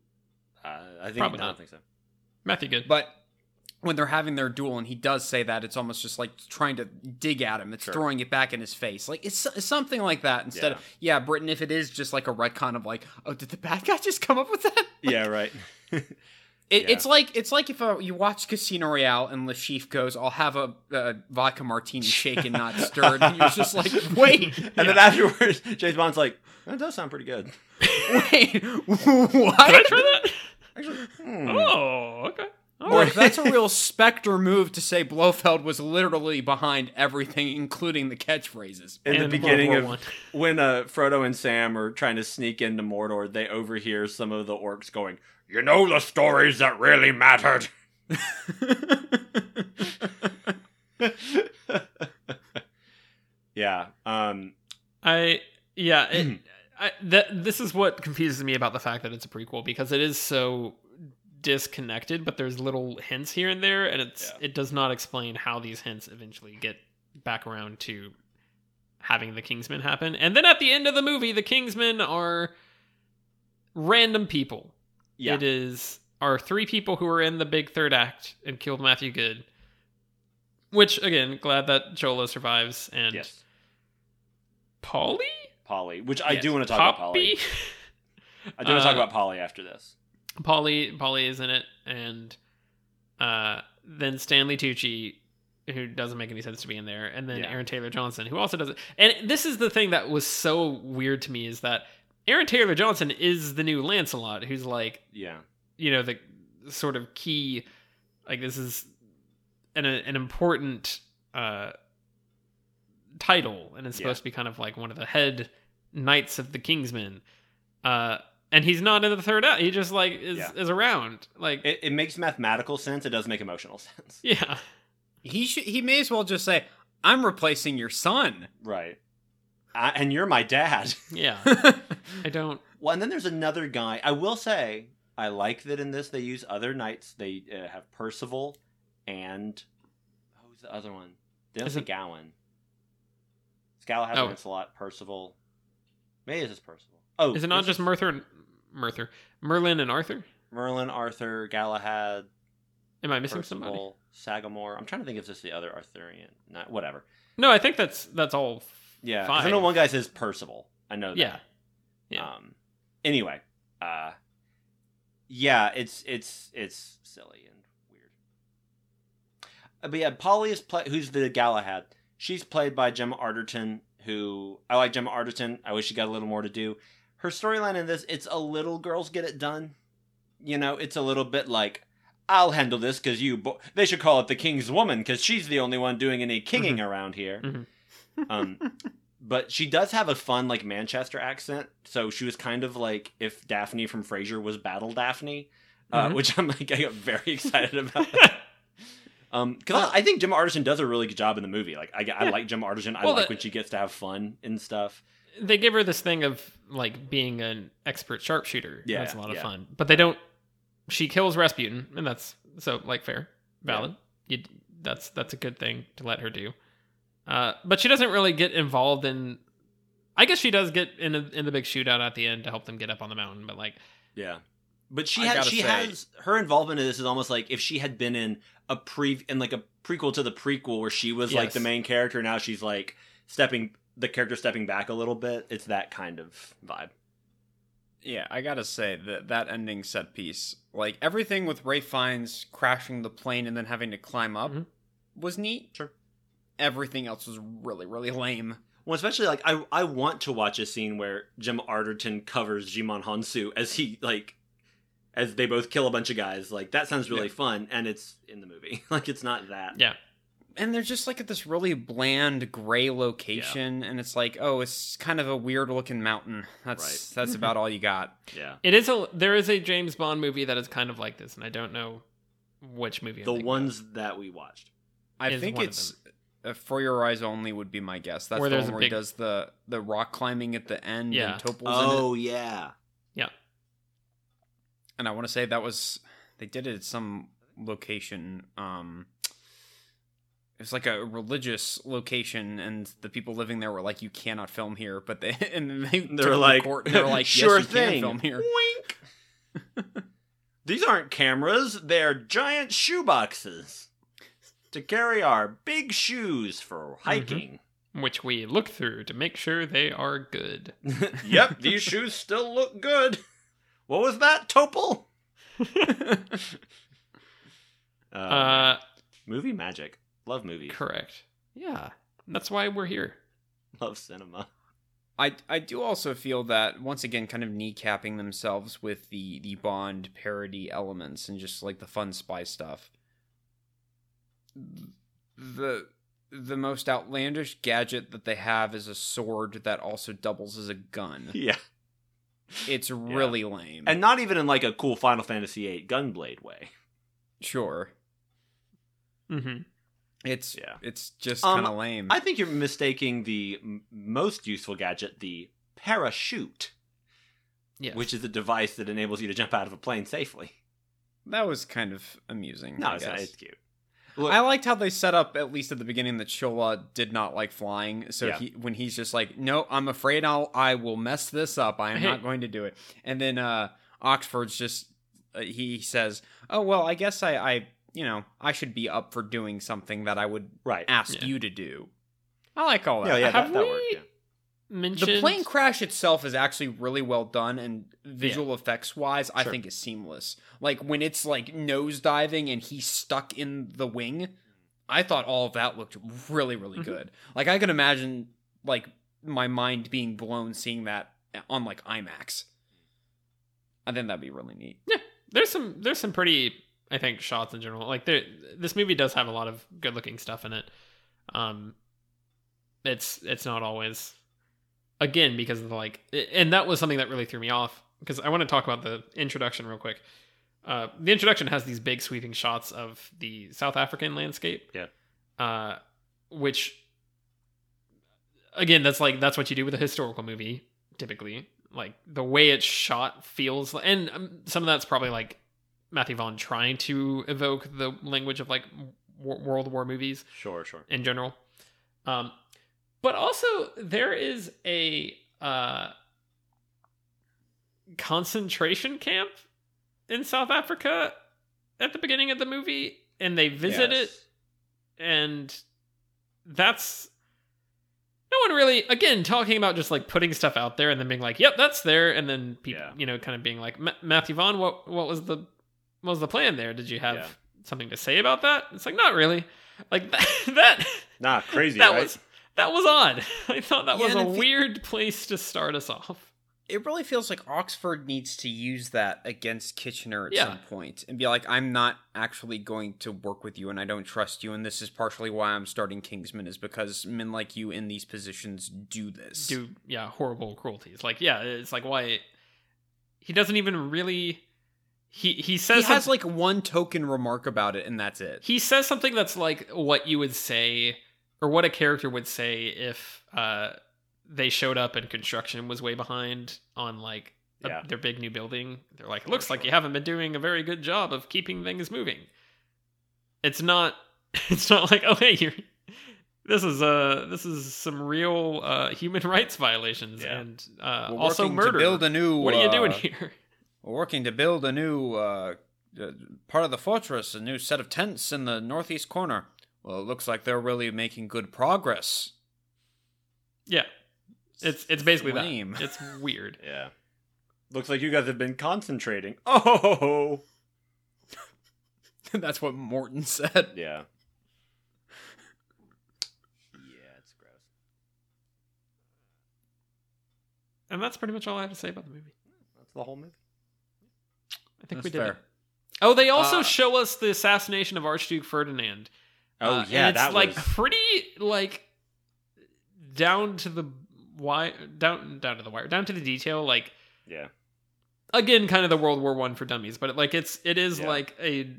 Uh, I think Probably I don't not. think so. Matthew Goode. but when they're having their duel and he does say that it's almost just like trying to dig at him it's Sure. throwing it back in his face like it's, it's something like that instead of yeah britain if it is just like a retcon of like oh did the bad guy just come up with that Yeah, right. It, Yeah. It's like it's like if uh, you watch Casino Royale and Le Chiffre goes, "I'll have a, a vodka martini, shaken not stirred," and you're just like, "Wait, and then afterwards, James Bond's like, "That does sound pretty good." wait, what?" Did I try that? Actually, hmm. Oh, okay. All Or right. if that's a real Spectre move to say Blofeld was literally behind everything, including the catchphrases. in the beginning of War when uh, Frodo and Sam are trying to sneak into Mordor, they overhear some of the orcs going, "You know the stories that really mattered." yeah. Um. I yeah, it, Mm. I, that this is what confuses me about the fact that it's a prequel because it is so disconnected, but there's little hints here and there, and it's Yeah. it does not explain how these hints eventually get back around to having the Kingsmen happen. And then at the end of the movie, the Kingsmen are random people. Yeah. It is our three people who were in the big third act and killed Matthew Goode. Which again, glad that Shola survives and yes. Polly. Polly, which I Yes. do want to talk about Polly. I do want to talk Uh, about Polly after this. Polly Polly is in it, and uh, then Stanley Tucci, who doesn't make any sense to be in there, and then Yeah. Aaron Taylor Johnson, who also doesn't. And this is the thing that was so weird to me is that Aaron Taylor Johnson is the new Lancelot, who's like Yeah. you know the sort of key, like this is an an important uh, title, and it's Yeah. supposed to be kind of like one of the head knights of the Kingsmen. Uh, and he's not in the third act. He just like is Yeah. is around. Like It, it makes mathematical sense. It doesn't make emotional sense. yeah. He should, he may as well just say, "I'm replacing your son." Right. I, and you're my dad. Yeah. I don't Well, and then there's another guy. I will say, I like that in this they use other knights. They uh, have Percival and who's the other one? They don't Is say it- Gawain. It's Galahad, Oh. Lancelot, Percival. Maybe it's just Percival. Oh, is it not just Merthyr and Merthyr? Merlin and Arthur? Merlin, Arthur, Galahad, Am I missing somebody? Sagamore? I'm trying to think if this is the other Arthurian. Not whatever. No, I think that's that's all f- Yeah, 'cause I know one guy says Percival. I know that. Yeah. Yeah. Um. Anyway, uh, yeah, it's it's it's silly and Uh, But yeah, Polly is play who's the Galahad. She's played by Gemma Arterton, who I like Gemma Arterton. I wish she got a little more to do. Her storyline in this, it's a little girls get it done. You know, it's a little bit like I'll handle this because you. Bo- they should call it the King's Woman because she's the only one doing any kinging around here. Mhm. Um, but she does have a fun like Manchester accent, so she was kind of like if Daphne from Frasier was Battle Daphne, uh, Mhm. which I'm like I get very excited about. Um, because I, I think Gemma Arterton does a really good job in the movie. Like I, I Yeah. like Gemma Arterton. I Well, like the- when she gets to have fun and stuff. they give her this thing of like being an expert sharpshooter. Yeah, that's a lot of yeah. fun. But they don't. She kills Rasputin, and that's so like fair, valid. You, that's that's a good thing to let her do. Uh, but she doesn't really get involved in. I guess she does get in the, in the big shootout at the end to help them get up on the mountain, but like Yeah, but she I has she say- has her involvement in this is almost like if she had been in a pre in like a prequel to the prequel where she was like the main character. Now she's like stepping the character stepping back a little bit. It's that kind of vibe. Yeah, I gotta say that that ending set piece, like everything with Rafe Fiennes crashing the plane and then having to climb up, Mhm. was neat. Sure. Everything else was really, really lame. Well, especially like I I want to watch a scene where Jim Arterton covers Djimon Hounsou as he like as they both kill a bunch of guys. Like that sounds really Yeah. fun, and it's in the movie. like it's not that. yeah, And they're just like at this really bland gray location, and it's like, oh, it's kind of a weird looking mountain. That's Right. that's about all you got. Yeah. it is a. There is a James Bond movie that is kind of like this, and I don't know which movie. I'm The thinking ones that we watched. I think it's uh, for your eyes only would be my guess. That's Where the one where big- he does the the rock climbing at the end. Yeah. and Topol's in it. Oh yeah. Yeah. And I want to say that was they did it at some location. Um, it was like a religious location, and the people living there were like, "You cannot film here." But they and they They took were it like, court, and they were like, sure "Yes, you thing. can film here." Wink. These aren't cameras; they're giant shoe boxes to carry our big shoes for hiking. which we look through to make sure they are good. yep, these shoes still look good. What was that, Topol? Uh, Uh, movie magic. Love movies. correct. Yeah, that's why we're here. Love cinema. I I do also feel that once again, kind of kneecapping themselves with the the Bond parody elements and just like the fun spy stuff. The the most outlandish gadget that they have is a sword that also doubles as a gun. Yeah, It's really lame. and not even in like a cool Final Fantasy VIII Gunblade way. sure, Mm-hmm. it's Yeah. it's just Um, kind of lame. I think you're mistaking the m- most useful gadget, the parachute, Yes. which is a device that enables you to jump out of a plane safely. that was kind of amusing. No, I it's, not, it's cute. Look, I liked how they set up at least at the beginning that Shola did not like flying. So Yeah. he when he's just like, "No, I'm afraid I'll I will mess this up. I am not going to do it." And then uh Oxford's just uh, he says, "Oh well, I guess I I you know I should be up for doing something that I would right. ask Yeah. you to do." I like all that. Yeah, yeah, Have that, that we- worked. Yeah. Mentioned The plane crash itself is actually really well done, and visual effects wise, I Sure. think is seamless. Like when it's like nose diving and he's stuck in the wing, I thought all of that looked really, really Mhm. good. Like I could imagine like my mind being blown seeing that on like IMAX. I think that'd be really neat. Yeah, there's some there's some pretty I think shots in general. Like there this movie does have a lot of good looking stuff in it. Um it's it's not always again because of the like and that was something that really threw me off because I want to talk about the introduction real quick. Uh the introduction has these big sweeping shots of the South African landscape. Yeah. Uh which again that's like that's what you do with a historical movie typically like the way it's shot feels and um, some of that's probably like matthew vaughn trying to evoke the language of like w- world war movies Sure, sure. in general um but also there is a uh concentration camp in south africa at the beginning of the movie and they visit it and that's no one really again talking about just like putting stuff out there and then being like yep that's there and then people Yeah. you know kind of being like matthew vaughn what what was the what was the plan there did you have Yeah. something to say about that it's like not really Like that. that Nah, crazy, that right? was that was odd. I thought that Yeah, was a fe- weird place to start us off. It really feels like Oxford needs to use that against Kitchener at Yeah. some point and be like, I'm not actually going to work with you and I don't trust you. And this is partially why I'm starting Kingsman, is because men like you in these positions do this. do yeah horrible cruelties like yeah it's like why he doesn't even really he he He says has like one token remark about it and that's it. he says something that's like what you would say or what a character would say if uh they showed up and construction was way behind on like a- Yeah. their big new building they're like looks like you haven't been doing a very good job of keeping things moving it's not it's not like oh hey you're this is uh this is some real uh human rights violations Yeah. and uh also murder to build a new. what are you doing uh, here We're working to build a new uh, uh, part of the fortress, a new set of tents in the northeast corner. Well, it looks like they're really making good progress. yeah it's it's basically Lame. that it's weird Yeah. Looks like you guys have been concentrating. Oh, That's what Morton said. yeah. Yeah, it's gross. and that's pretty much all i have to say about the movie That's the whole movie. I think That's we did fair. it. Oh, they also Uh, show us the assassination of Archduke Ferdinand. Oh Uh, yeah, and it's that like was. pretty like down to the wire, down down to the wire, down to the detail. Like Yeah. again, kind of the World War One for dummies, but like it's it is Yeah. like a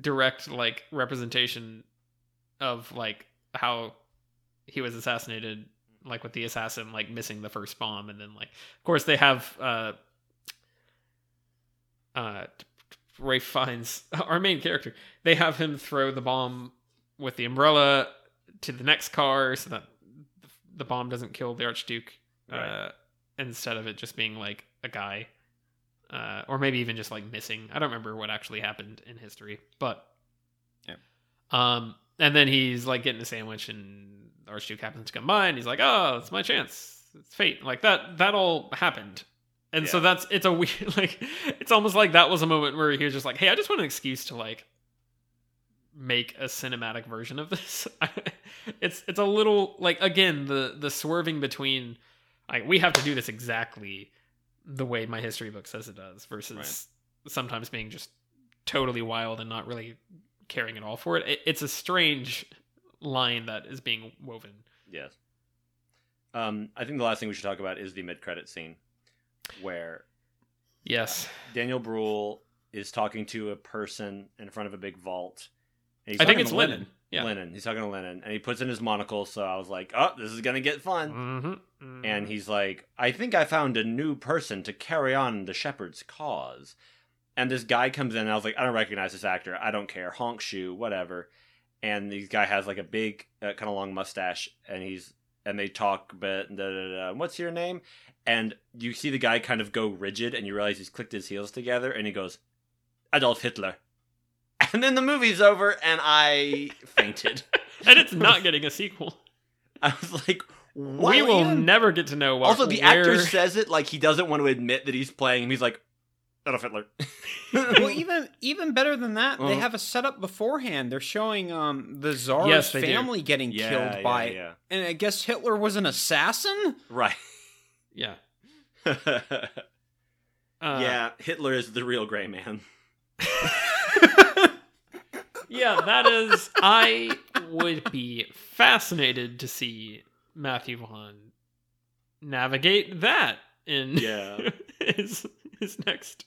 direct like representation of like how he was assassinated like with the assassin like missing the first bomb and then like of course they have uh uh Rafe Fiennes our main character they have him throw the bomb with the umbrella to the next car so that the bomb doesn't kill the archduke uh instead of it just being like a guy uh, or maybe even just like missing. I don't remember what actually happened in history, but Yeah. Um, and then he's like getting a sandwich, and the Archduke happens to come by, and he's like, "Oh, it's my chance. It's fate." Like that. That all happened, and so that's it's a weird like it's almost like that was a moment where he was just like, "Hey, I just want an excuse to like make a cinematic version of this." it's it's a little like again the the swerving between like we have to do this exactly the way my history book says it does versus sometimes being just totally wild and not really caring at all for it. it. It's a strange line that is being woven. Yes. Um, I think the last thing we should talk about is the mid-credit scene, where Yes. Daniel Bruhl is talking to a person in front of a big vault. I think it's Lenin. Yeah. Lenin. He's talking to Lenin, and he puts in his monocle. So I was like, "Oh, this is gonna get fun." Mm-hmm. And he's like, "I think I found a new person to carry on the shepherd's cause." And this guy comes in, and I was like, "I don't recognize this actor. I don't care. Honk shoe, whatever." And this guy has like a big, uh, kind of long mustache, and he's and they talk, but da, da, da, what's your name? And you see the guy kind of go rigid, and you realize he's clicked his heels together, and he goes, Adolf Hitler. And then the movie's over, and I fainted. and it's not getting a sequel. I was like, what? We will Even- never get to know what. Also, the where... actor says it like he doesn't want to admit that he's playing him. He's like, Adolf Hitler. well, even even better than that, they Uh-huh. have a setup beforehand. They're showing um the czar's Yes, they do. family getting yeah, killed yeah, by, yeah. and I guess Hitler was an assassin. Right. Yeah. yeah, Uh, Hitler is the real gray man. Yeah, that is. I would be fascinated to see Matthew Vaughn navigate that in Yeah. his his next.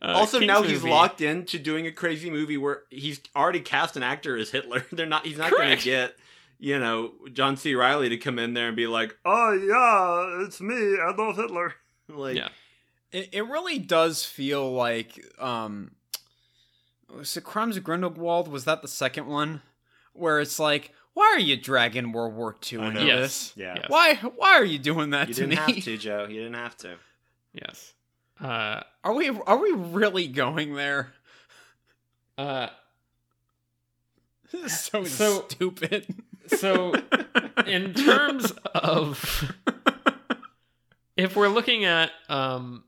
Uh, also, King's now he's movie. locked into doing a crazy movie where he's already cast an actor as Hitler. They're not. He's not going to get, you know, John C. Reilly to come in there and be like, "Oh yeah, it's me, Adolf Hitler." Like, Yeah. It, it really does feel like um was it Crimes of Grindelwald? Was that the second one? Where it's like, why are you dragging World War II I into know. Yes. this? yeah, Yes. Why why are you doing that you to didn't have to, Joe. You didn't have to. Yes. Uh, Are we are we really going there? uh, This is so, So- stupid. so in terms of if we're looking at um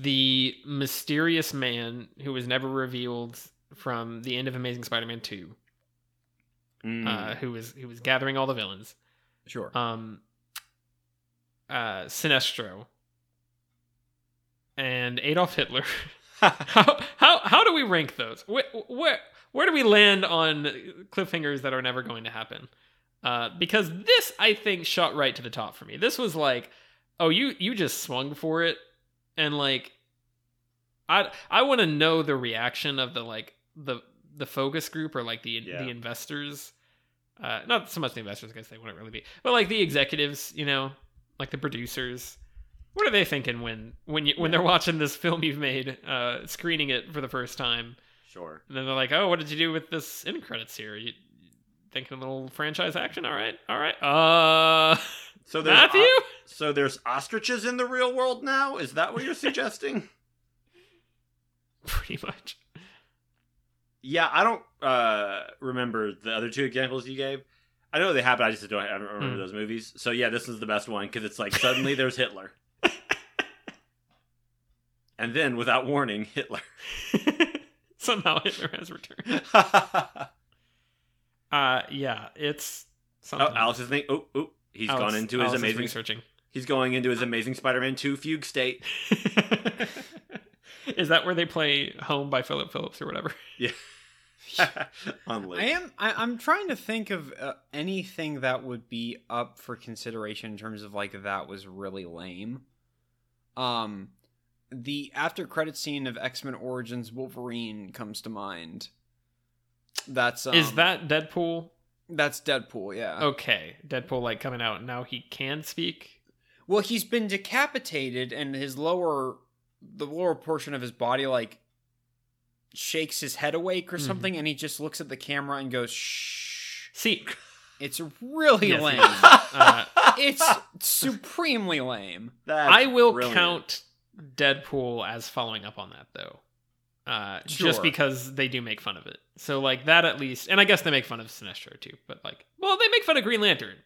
the mysterious man who was never revealed from the end of Amazing Spider-Man 2 Mm. uh, who was who was gathering all the villains. Sure. Um, uh, Sinestro and Adolf Hitler. how how how do we rank those? Where where where do we land on cliffhangers that are never going to happen? Uh, because this I think shot right to the top for me. This was like, oh you you just swung for it, and like, I I want to know the reaction of the like the the focus group or like the Yeah. the investors. Uh, not so much the investors, because they wouldn't really be, but like the executives, you know, like the producers. What are they thinking when when you when they're watching this film you've made, uh, screening it for the first time? Sure. And then they're like, "Oh, what did you do with this end credits here? You thinking a little franchise action? All right, all right. Uh, So there's Matthew, o- so there's ostriches in the real world now. Is that what you're suggesting? pretty much. yeah, I don't uh, remember the other two examples you gave. I know they happen. I just don't, I don't remember Hmm. those movies. So yeah, this is the best one because it's like suddenly there's Hitler, and then without warning, Hitler. Somehow Hitler has returned. oh, Uh, yeah, it's something. Alex is thinking. Oh, oh, he's Alex- gone into his Alex amazing. researching. He's going into his Amazing Spider-Man two fugue state. Is that where they play "Home" by Philip Phillips or whatever? Yeah. On loop. I am. I, I'm trying to think of uh, anything that would be up for consideration in terms of like that was really lame. Um, the after credit scene of X Men Origins Wolverine comes to mind. That's um, Is that Deadpool? That's Deadpool? Yeah. Okay, Deadpool like coming out now. He can speak. Well, he's been decapitated, and his lower, the lower portion of his body, like shakes his head awake or Mhm. something, and he just looks at the camera and goes, "Shh." See, It's really Yes, lame. Uh, it's supremely lame. That's I will brilliant. count Deadpool as following up on that though. Uh, Sure. just because they do make fun of it. So like that at least and I guess they make fun of Sinestro too, but like well they make fun of Green Lantern.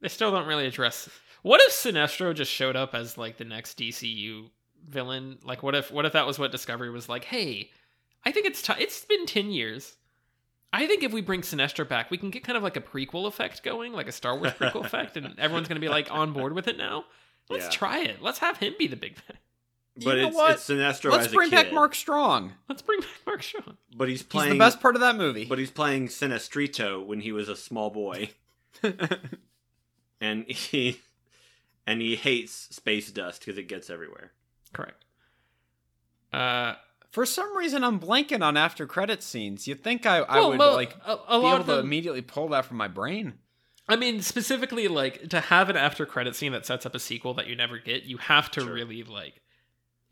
They still don't really address what if Sinestro just showed up as like the next DCU villain? Like what if what if that was what Discovery was like, "Hey, I think it's ti it's been 10 years. I think if we bring Sinestro back, we can get kind of like a prequel effect going, like a Star Wars prequel effect and everyone's going to be like on board with it now." Let's Yeah. try it. Let's have him be the big bad. But You know it's, what? it's Sinestro Let's as a bring back. Mark Strong. Let's bring back Mark Strong. But he's He's playing the best part of that movie. But he's playing Sinestrito when he was a small boy, and he and he hates space dust because it gets everywhere. Correct. Uh, For some reason, I'm blanking on after credit scenes. You'd think I, I well, would mo- like a, a be lot able of to immediately pull that from my brain. I mean, specifically, like to have an after credit scene that sets up a sequel that you never get, you have to Sure. really like.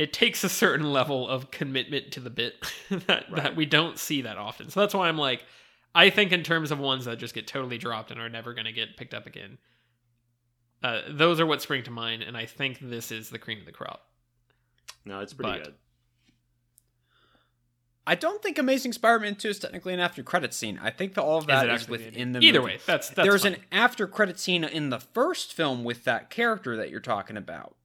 It takes a certain level of commitment to the bit that that we don't see that often. So that's why I'm like, I think in terms of ones that just get totally dropped and are never going to get picked up again. Uh, those are what spring to mind, and I think this is the cream of the crop. No, it's pretty But- good. I don't think Amazing Spider-Man 2 is technically an after credit scene. I think that all of that is, it is, actually within the Either movie. way, that's that's There's fine. an after credit scene in the first film with that character that you're talking about,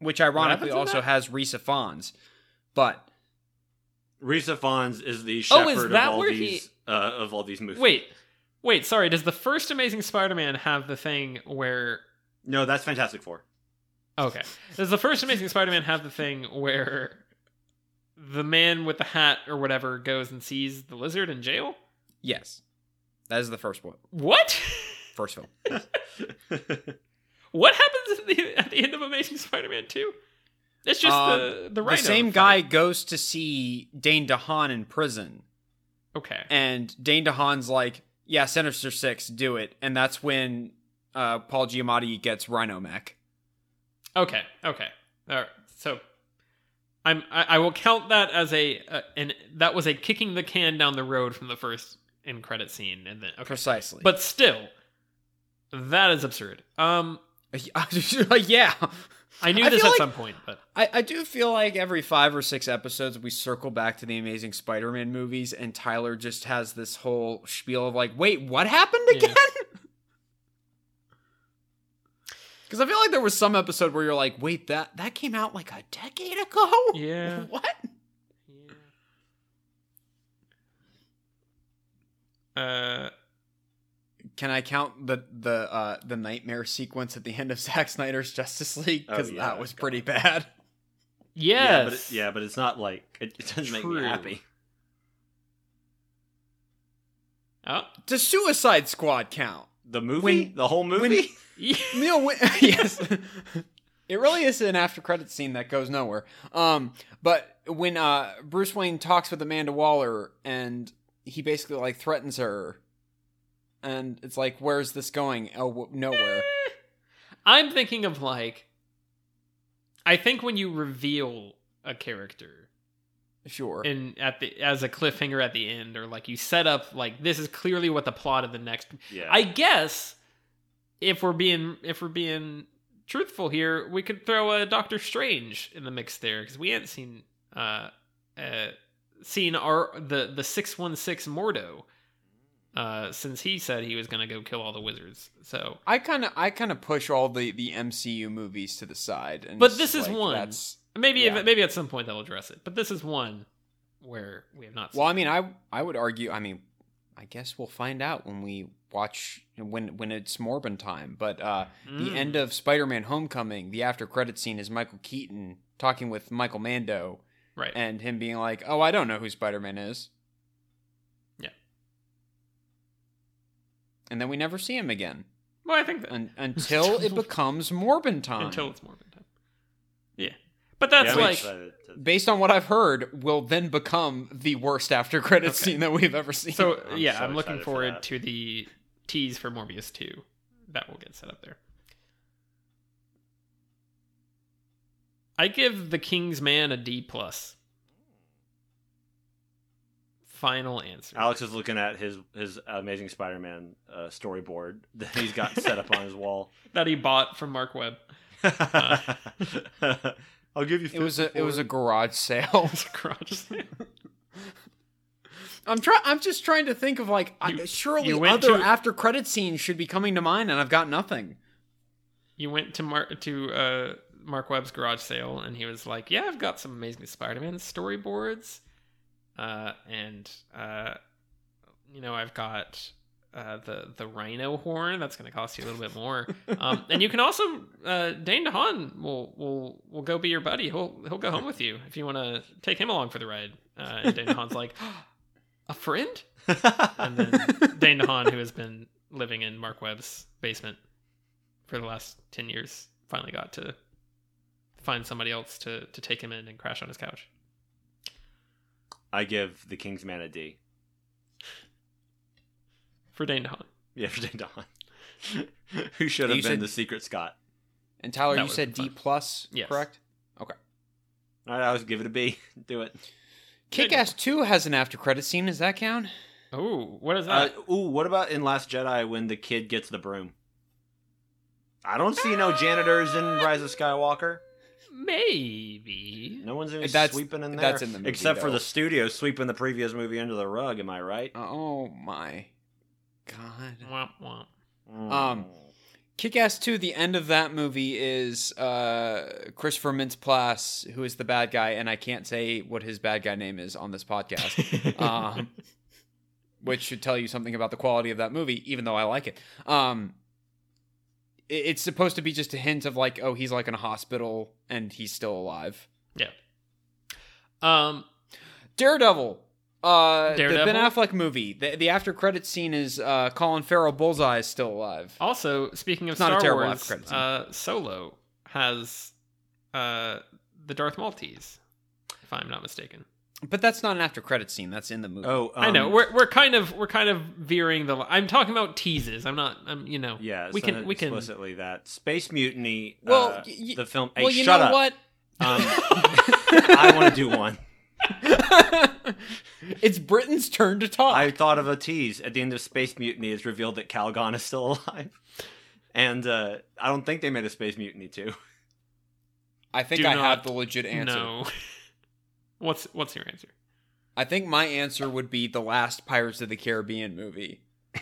which ironically also that? has Rhys Ifans. But Rhys Ifans is the Oh, shepherd is of all where these he- uh, of all these movies. Wait, wait, sorry. Does the first Amazing Spider-Man have the thing where? no, that's Fantastic Four. Okay, does the first Amazing Spider-Man have the thing where the man with the hat or whatever goes and sees the lizard in jail? yes, that is the first one, What? first film. what happens at the, at the end of Amazing Spider-Man Two? It's just Uh, the the the same fight. guy goes to see Dane DeHaan in prison, Okay. and Dane DeHaan's like, "Yeah, Sinister Six, do it," and that's when uh, Paul Giamatti gets Rhino Mech. Okay. Okay. All right. So. I'm, I, I will count that as a, uh, and that was a kicking the can down the road from the first end credit scene, and then okay. Precisely, But still, that is absurd. Um, yeah. I knew I this at like- some point, but I, I do feel like every five or six episodes we circle back to the Amazing Spider-Man movies, and Tyler just has this whole spiel of like, "Wait, what happened again?" Because I feel like there was some episode where you're like, "Wait, that that came out like a decade ago." Yeah. what? Uh, Can I count the the uh, the nightmare sequence at the end of Zack Snyder's Justice League? Oh, Because yeah, that was God. pretty bad. yes. Yeah, but it, yeah, but it's not like it, it doesn't make me happy. Oh. Does Suicide Squad count? The movie, When- the whole movie. Yeah. Neil, Win- yes, it really is an after credit scene that goes nowhere. Um, but when uh Bruce Wayne talks with Amanda Waller and he basically like threatens her, and it's like, where's this going? Oh, w- nowhere. I'm thinking of like. I think when you reveal a character Sure. and at the as a cliffhanger at the end, or like you set up like this is clearly what the plot of the next. Yeah, I guess if we're being if we're being truthful here, we could throw a Doctor Strange in the mix there because we hadn't seen uh, uh seen our the the six one six Mordo uh since he said he was gonna go kill all the wizards. So I kind of I kind of push all the the MCU movies to the side. And But this is like, one. That's, maybe Yeah. if, maybe at some point they'll address it. But this is one where we have not. Seen well, I mean, I I would argue. I mean, I guess we'll find out when we watch when when it's Morbin time. But uh, the Mm. end of Spider-Man: Homecoming, the after credit scene is Michael Keaton talking with Michael Mando right. and him being like, "Oh, I don't know who Spider-Man is." Yeah. And then we never see him again well, I think that un- until it becomes Morbin time. until it's Morbin time. Yeah, but that's Yeah, like excited based on what I've heard, will then become the worst after credit Okay. scene that we've ever seen. so. I'm yeah, so I'm looking excited for forward that. to the tease for Morbius two. That will get set up there. I give the King's Man a D plus. Final answer. Alex is looking at his his Amazing Spider-Man uh, storyboard that he's got set up on his wall. that he bought from Marc Webb. I'll give you. it was a 50 it was a garage sale. Garage. sale. I'm trying. I'm just trying to think of like I- You- surely you other to- after credit scenes should be coming to mind, and I've got nothing. you went to Mark to uh, Marc Webb's garage sale, and he was like, "Yeah, I've got some Amazing Spider-Man storyboards, uh, and uh, you know, I've got uh, the the Rhino horn. That's going to cost you a little bit more, um, and you can also uh, Dane DeHaan will will will go be your buddy. He'll he'll go home with you if you want to take him along for the ride." Uh, and Dane DeHaan's like, "A friend?" And then Dane DeHaan, who has been living in Marc Webb's basement for the last 10 years, finally got to find somebody else to, to take him in and crash on his couch. I give the King's Man a D. For Dane DeHaan. Yeah, for Dane Don. Who should You have been said- the secret Scott? And Tyler, That you said D fun. plus, Yes. correct? Okay. All right, I'll give it a B. Do it. Kick Ass Two has an after credit scene. Does that count? Oh, what is Uh, that? ooh, what about in Last Jedi when the kid gets the broom? I don't see no janitors in Rise of Skywalker. Maybe. No one's even That's- sweeping in there. that's in the movie, except for the studio sweeping the previous movie under the rug. Am I right? Oh my god. Womp womp. Mm. Um, Kick Ass 2, the end of that movie is uh, Christopher Mintz Plasse, who is the bad guy, and I can't say what his bad guy name is on this podcast, um, which should tell you something about the quality of that movie, even though I like it. Um, it- it's supposed to be just a hint of like, oh, he's like in a hospital and he's still alive. yeah. Um, Daredevil. Uh, the Ben Affleck movie. The, the after credit scene is uh, Colin Farrell. Bullseye is still alive. also, speaking of It's not a terrible Wars, after credit scene. uh, Solo has uh, the Darth Maltese, if I'm not mistaken. But that's not an after credit scene. That's in the movie. oh, I know um, we're we're kind of we're kind of veering the. li- I'm talking about teases. I'm not. I'm you know. Yeah, we can we can. explicitly that Space Mutiny. Well, uh, y- y- the film. Hey, well, you shut know up. what? Um, I want to do one. it's Britain's turn to talk. I thought of a tease at the end of Space Mutiny. It's revealed that Calgon is still alive, and uh, I don't think they made a Space Mutiny too. I think Do I not- have the legit answer. No. What's what's your answer? I think my answer would be the last Pirates of the Caribbean movie.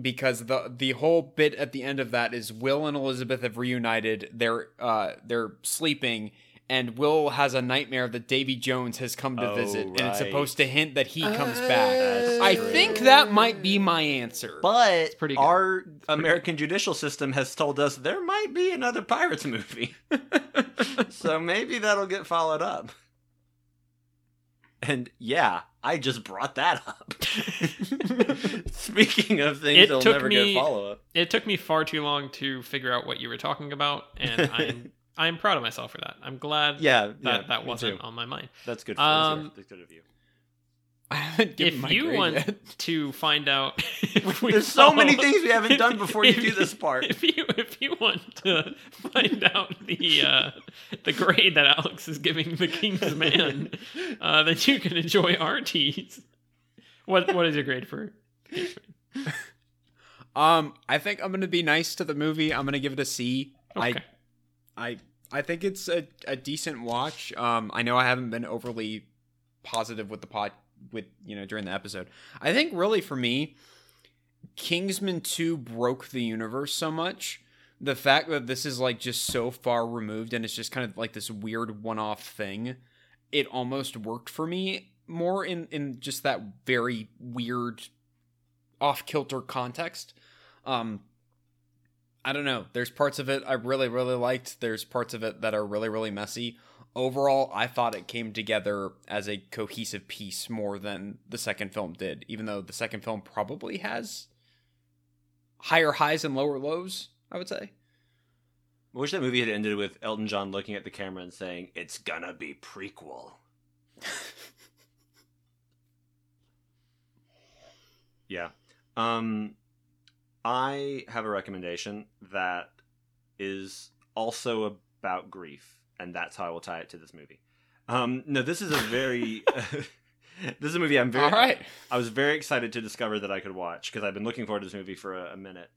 because the the whole bit at the end of that is Will and Elizabeth have reunited. They're uh they're sleeping and Will has a nightmare that Davy Jones has come to Oh, visit, and it's supposed to hint that he comes back. I true. think that might be my answer. But pretty good. our American judicial system has told us there might be another Pirates movie. so maybe that'll get followed up. And yeah, I just brought that up. Speaking of things It that'll took never me- get follow up. It took me far too long to figure out what you were talking about, and I'm I'm proud of myself for that. I'm glad Yeah, that yeah, that wasn't too. on my mind. That's good. Um, that's good of you. I haven't given If you want yet. to find out, There's so many things we haven't done before you do this part. If you if you want to find out the uh, the grade that Alex is giving the King's Man, uh, then you can enjoy our teas. What what is your grade for? Um, I think I'm gonna be nice to the movie. I'm gonna give it a C. Okay. I I I think it's a, a decent watch. Um, I know I haven't been overly positive with the pod with you know during the episode. I think really for me, Kingsman Two broke the universe so much. The fact that this is like just so far removed and it's just kind of like this weird one-off thing, it almost worked for me more in in just that very weird off kilter context. Um, I don't know. There's parts of it I really, really liked. There's parts of it that are really, really messy. Overall, I thought it came together as a cohesive piece more than the second film did, even though the second film probably has higher highs and lower lows, I would say. I wish that movie had ended with Elton John looking at the camera and saying, "It's gonna be prequel." yeah. Um I have a recommendation that is also about grief, and that's how I will tie it to this movie. Um no, this is a very this is a movie I'm very All right. I was very excited to discover that I could watch because I've been looking forward to this movie for a, a minute.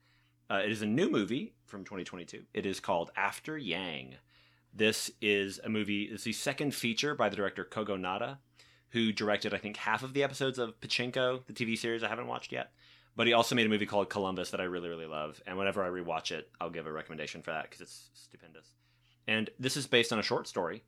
Uh, it is a new movie from 2022. It is called After Yang. This is a movie. It's the second feature by the director Kogonada, who directed I think half of the episodes of Pachinko, the TV series I haven't watched yet. But he also made a movie called Columbus that I really really love, and whenever I rewatch it, I'll give a recommendation for that because it's stupendous. And this is based on a short story,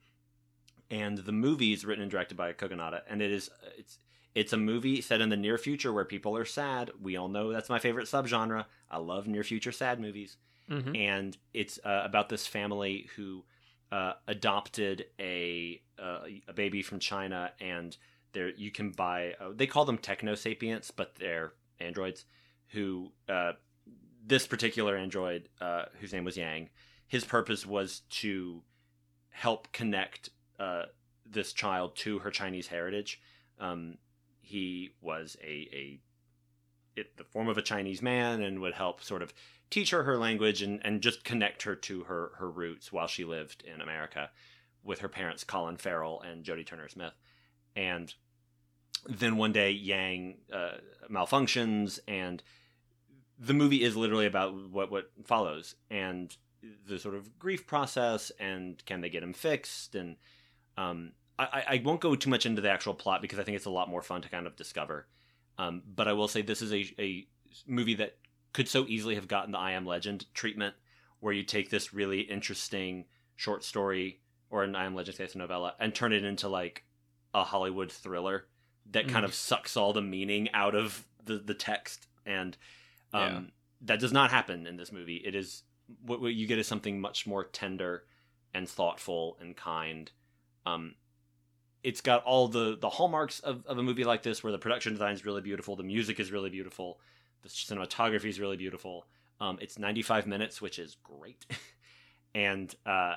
and the movie is written and directed by Kogonada, and it is it's it's a movie set in the near future where people are sad. We all know that's my favorite subgenre. I love near future sad movies. Mhm. And it's uh, about this family who uh, adopted a uh, a baby from China, and there you can buy. Uh, they call them techno sapients, but they're androids. Who uh, this particular android, uh, whose name was Yang, his purpose was to help connect uh, this child to her Chinese heritage. Um, he was a, a it, the form of a Chinese man and would help sort of teach her her language and, and just connect her to her, her roots while she lived in America with her parents, Colin Farrell and Jodie Turner Smith. And then one day, Yang uh, malfunctions, and the movie is literally about what, what follows and the sort of grief process and can they get him fixed and um, I, I won't go too much into the actual plot because I think it's a lot more fun to kind of discover. Um, but I will say this is a, a movie that could so easily have gotten the I Am Legend treatment, where you take this really interesting short story or an I Am Legend case novella and turn it into like a Hollywood thriller that kind Mm. of sucks all the meaning out of the, the text. And um, Yeah. that does not happen in this movie. It is what, what you get is something much more tender and thoughtful and kind. Um, it's got all the the hallmarks of, of a movie like this where the production design is really beautiful the music is really beautiful the cinematography is really beautiful. Um, it's 95 minutes which is great. And uh,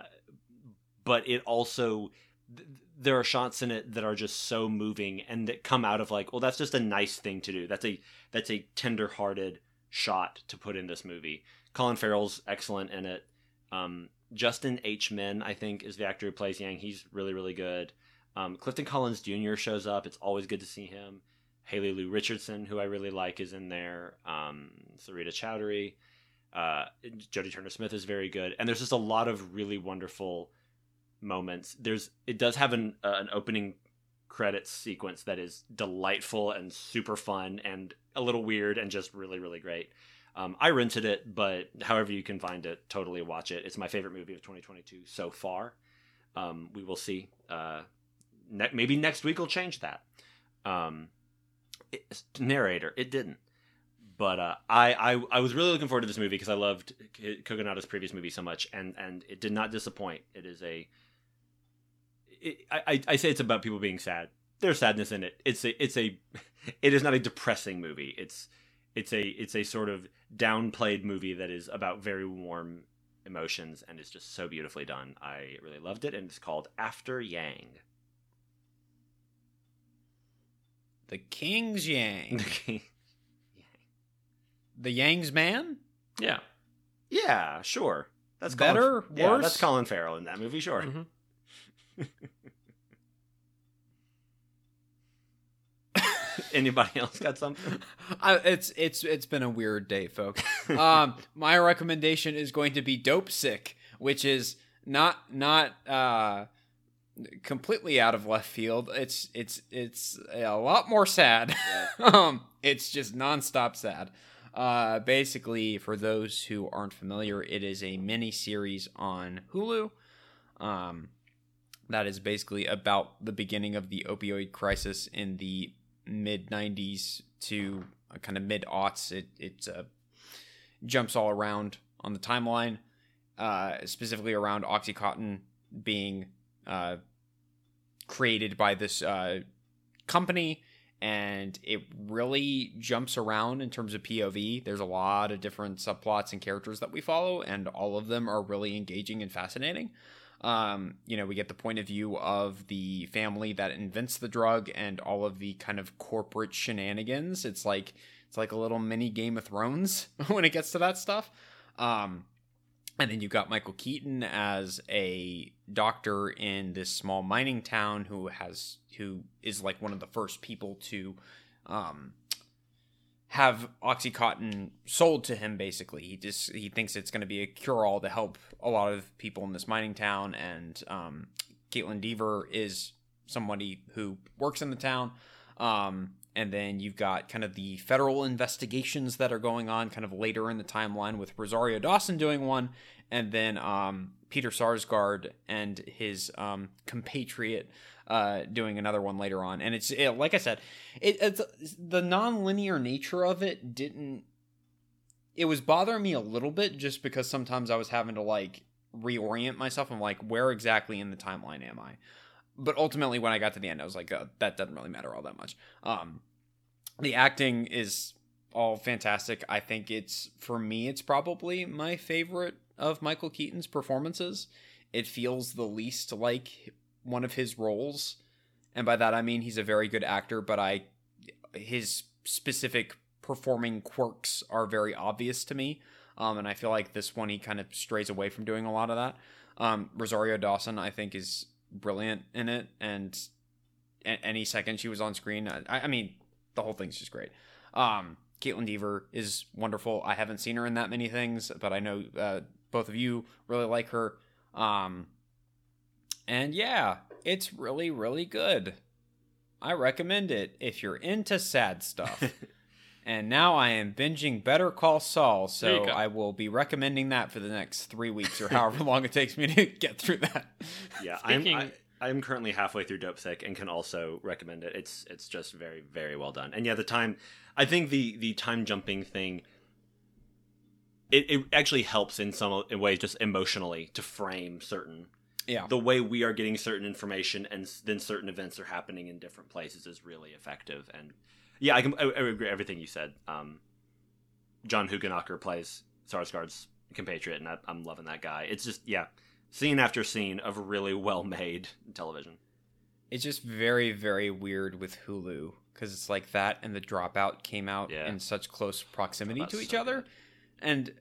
but it also th- there are shots in it that are just so moving and that come out of like well that's just a nice thing to do. That's a that's a tender-hearted shot to put in this movie colin farrell's excellent in it um, justin h min i think is the actor who plays yang he's really really good um, Clifton Collins Jr. shows up. It's always good to see him. Haley Lu Richardson, who I really like, is in there. Um, Sarita Choudhury. Uh, Jodie Turner Smith is very good. And there's just a lot of really wonderful moments. There's It does have an, uh, an opening credits sequence that is delightful and super fun and a little weird and just really, really great. Um, I rented it, but however you can find it, totally watch it. It's my favorite movie of 2022 so far. Um, we will see. Uh, ne- maybe next week will change that. Um, it, narrator, it didn't. But uh, I, I I was really looking forward to this movie because I loved K- previous movie so much, and and it did not disappoint. It is a it, I, I say it's about people being sad. There's sadness in it. It's a it's a it is not a depressing movie. It's it's a it's a sort of downplayed movie that is about very warm emotions and is just so beautifully done. I really loved it, and it's called After Yang. The King's Yang. the Yang's man? Yeah. yeah, sure. That's Better? Colin, Yeah, Worse? that's Colin Farrell in that movie. Sure. Mhm. Anybody else got something? I, it's it's it's been a weird day, folks. um, my recommendation is going to be Dopesick, which is not not uh, completely out of left field. It's it's it's a lot more sad. um, it's just nonstop sad. Uh, basically, for those who aren't familiar, it is a mini series on Hulu. Um, that is basically about the beginning of the opioid crisis in the mid 90s to kind of mid aughts. It it uh, jumps all around on the timeline, uh, specifically around OxyContin being uh, created by this uh, company. And it really jumps around in terms of POV. There's a lot of different subplots and characters that we follow, and all of them are really engaging and fascinating. Um, you know, we get the point of view of the family that invents the drug and all of the kind of corporate shenanigans. It's like it's like a little mini Game of Thrones when it gets to that stuff. Um, and then you've got Michael Keaton as a doctor in this small mining town who has who is like one of the first people to um, have oxycontin sold to him basically. He just he thinks it's going to be a cure-all to help a lot of people in this mining town and um Kaitlyn Dever is somebody who works in the town. Um and then you've got kind of the federal investigations that are going on kind of later in the timeline with rosario dawson doing one and then um peter sarsgaard and his um compatriot uh, doing another one later on. And it's it, like I said, it, it's the non-linear nature of it didn't. It was bothering me a little bit just because sometimes I was having to like reorient myself. I'm like, where exactly in the timeline am I? But ultimately, when I got to the end, I was like, oh, that doesn't really matter all that much. Um, the acting is all fantastic. I think it's for me, it's probably my favorite of Michael Keaton's performances. It feels the least like one of his roles. And by that i mean he's a very good actor but i his specific performing quirks are very obvious to me. Um, and i feel like this one he kind of strays away from doing a lot of that. Um, rosario dawson i think is brilliant in it. And any second she was on screen i, I mean the whole thing's just great. Um, Kaitlyn Dever is wonderful. I haven't seen her in that many things but i know uh, both of you really like her. Um, and yeah, it's really, really good. I recommend it if you're into sad stuff. and now I am binging Better Call Saul, so. I will be recommending that for the next three weeks or however long it takes me to get through that. Yeah, I'm I, I'm currently halfway through Dopesick and can also recommend it. It's it's just very very well done. And yeah, the time I think the the time jumping thing it, it actually helps in some ways just emotionally to frame certain Yeah. the way we are getting certain information and then certain events are happening in different places is really effective and yeah i can i, I agree everything you said um John Hoogenakker plays sarsgaard's compatriot and I, i'm loving that guy it's just yeah scene after scene of really well made television It's just very, very weird with Hulu because it's like that and the dropout came out Yeah. in such close proximity to each so other. good. And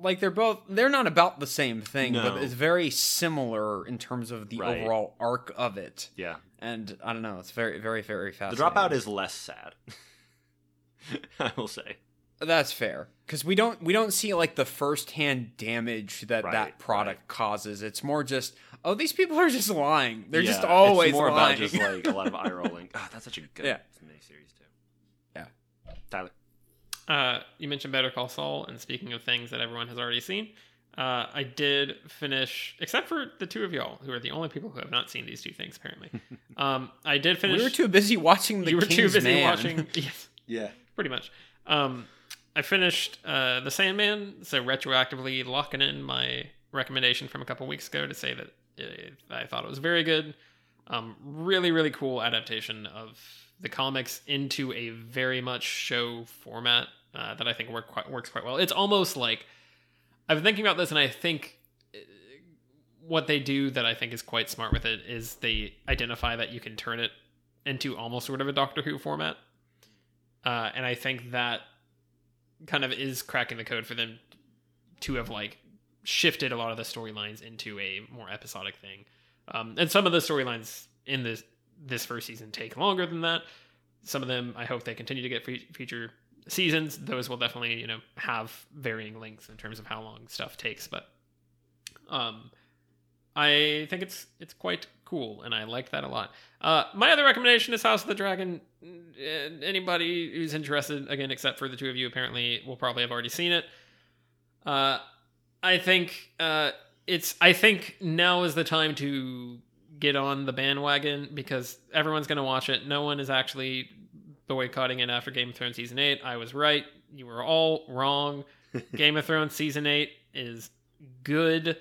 like they're both they're not about the same thing, No. but it's very similar in terms of the Right. overall arc of it. yeah And I don't know, it's very, very, very fascinating. the dropout is less sad i will say That's fair because we don't we don't see like the firsthand damage that Right, that product right. causes. It's more just oh these people are just lying. They're just always it's more lying. about just like a lot of eye rolling oh, that's such a good Yeah. miniseries too Yeah. tyler Uh, you mentioned Better Call Saul, and speaking of things that everyone has already seen, Uh, I did finish, except for the two of y'all, who are the only people who have not seen these two things. Apparently, um, I did finish. We were too busy watching the you were too busy Man. watching. Yes, Yeah. pretty much. Um, I finished uh, the Sandman, so retroactively locking in my recommendation from a couple weeks ago to say that it, I thought it was very good. Um, really, really cool adaptation of the comics into a very much show format uh, that I think work quite, works quite well. It's almost like I've been thinking about this, and I think uh, what they do that I think is quite smart with it is they identify that you can turn it into almost sort of a Doctor Who format. Uh, and I think that kind of is cracking the code for them to have like shifted a lot of the storylines into a more episodic thing. Um, and some of the storylines in this this first season take longer than that. Some of them, I hope they continue to get future seasons. Those will definitely, you know, have varying lengths in terms of how long stuff takes. But um, I think it's it's quite cool, and I like that a lot. Uh, my other recommendation is House of the Dragon. Anybody who's interested, again, except for the two of you, apparently will probably have already seen it. Uh, I think uh, it's. I think now is the time to get on the bandwagon because everyone's going to watch it. No one is actually boycotting it after Game of Thrones season eight. I was right. You were all wrong. Game of Thrones season eight is good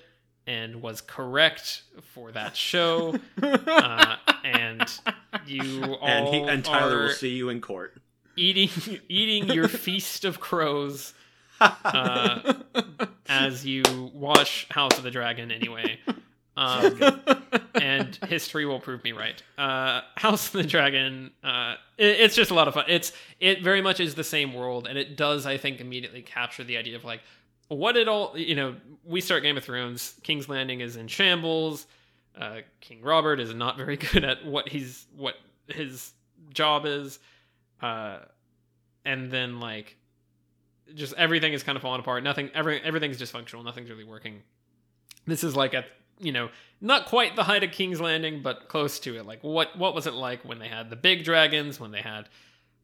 and was correct for that show. uh, and you all And he and Tyler will see you in court. eating eating your feast of crows uh, as you watch House of the Dragon anyway. Um, and history will prove me right. Uh, House of the Dragon, uh, it- it's just a lot of fun. It's it very much is the same world, and it does, I think, immediately capture the idea of like what it all. You know, we start Game of Thrones. King's Landing is in shambles. Uh, King Robert is not very good at what he's what his job is, uh, and then like just everything is kind of falling apart. Nothing, every everything's dysfunctional. Nothing's really working. This is like at you know not quite the height of King's Landing, but close to it. Like what what was it like when they had the big dragons? When they had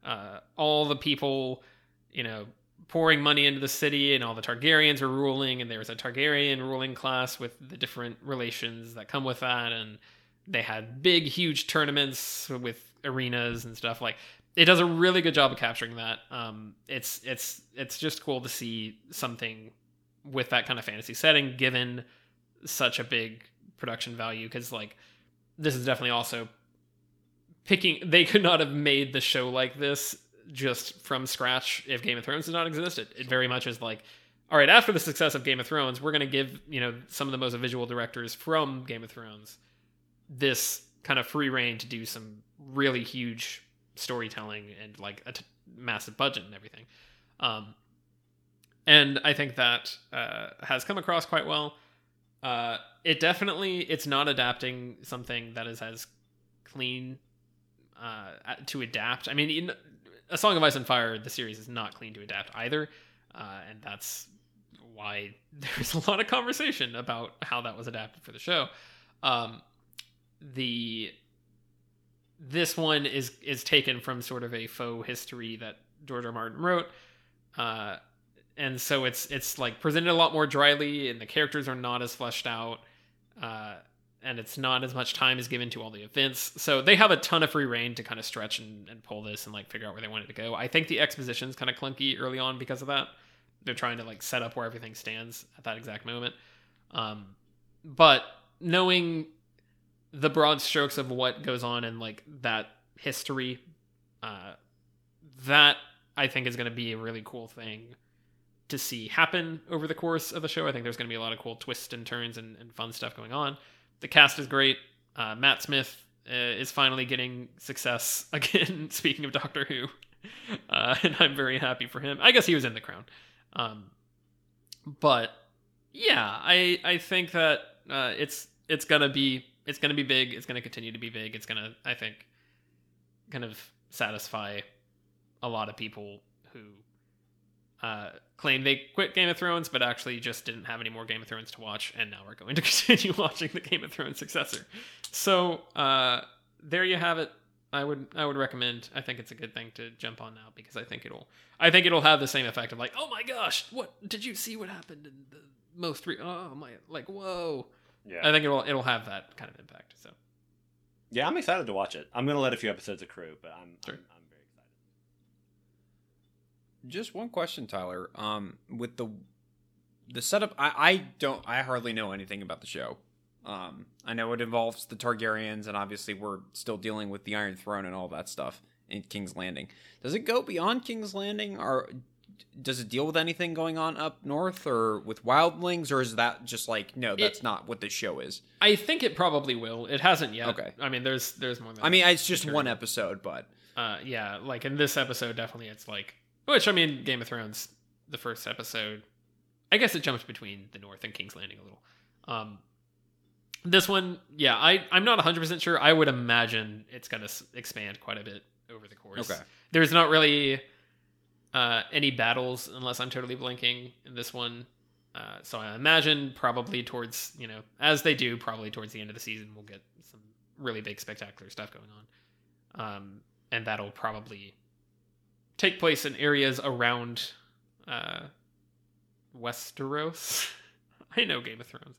uh, all the people, you know, pouring money into the city, and all the Targaryens were ruling, and there was a Targaryen ruling class with the different relations that come with that, and they had big, huge tournaments with arenas and stuff. Like it does a really good job of capturing that. Um, it's it's it's just cool to see something with that kind of fantasy setting, given such a big production value. Because like this is definitely also picking. They could not have made the show like this just from scratch if Game of Thrones did not exist. It, it very much is like. All right, after the success of Game of Thrones, we're going to give, you know, some of the most visual directors from Game of Thrones this kind of free reign to do some really huge storytelling and like a t- massive budget and everything. Um, and I think that uh, has come across quite well. Uh, it definitely it's not adapting something that is as clean uh, to adapt. I mean, in, A Song of Ice and Fire, the series is not clean to adapt either, uh, and that's why there's a lot of conversation about how that was adapted for the show. Um, the this one is is taken from sort of a faux history that George R. Martin wrote, uh, and so it's it's like presented a lot more dryly, and the characters are not as fleshed out, uh, and it's not as much time is given to all the events. So they have a ton of free reign to kind of stretch and, and pull this and like figure out where they want it to go. I think the exposition's kind of clunky early on because of that. They're trying to like set up where everything stands at that exact moment. Um, but knowing the broad strokes of what goes on in like that history uh that i think is going to be a really cool thing to see happen over the course of the show. I think there's going to be a lot of cool twists and turns and, and fun stuff going on. The cast is great. Uh, matt smith uh, is finally getting success again speaking of doctor who. Uh, and i'm very happy for him. I guess he was in the crown. Um, but yeah i i think that uh, it's it's gonna be it's gonna be big. It's gonna continue to be big. It's gonna i think kind of satisfy a lot of people who uh, claim they quit game of thrones but actually just didn't have any more game of thrones to watch and now we're going to continue watching the game of thrones successor so uh, there you have it i would i would recommend i think it's a good thing to jump on now because i think it'll i think it'll have the same effect of like oh my gosh what did you see what happened in the most re- oh my like whoa. Yeah. I think it'll it'll have that kind of impact. So yeah, I'm excited to watch it. I'm gonna let a few episodes accrue, but I'm Sure. I'm, I'm. Just one question, Tyler. Um, with the the setup, I, I don't, I hardly know anything about the show. Um, I know it involves the Targaryens, and obviously we're still dealing with the Iron Throne and all that stuff in King's Landing. Does it go beyond King's Landing, or does it deal with anything going on up north, or with wildlings, or is that just like no, that's not what this show is? I think it probably will. It hasn't yet. Okay. I mean, there's there's more. Than I mean, it's just Sure. one episode, but uh, yeah, like in this episode, definitely it's like, which I mean, Game of Thrones, the first episode, I guess it jumps between the North and King's Landing a little. Um, this one, yeah, I I'm not 100 percent sure. I would imagine it's gonna s- expand quite a bit over the course. okay. There's not really uh, any battles unless I'm totally blanking in this one. Uh, so I imagine probably towards you know as they do probably towards the end of the season we'll get some really big spectacular stuff going on, um, and that'll probably take place in areas around uh, Westeros. I know Game of Thrones,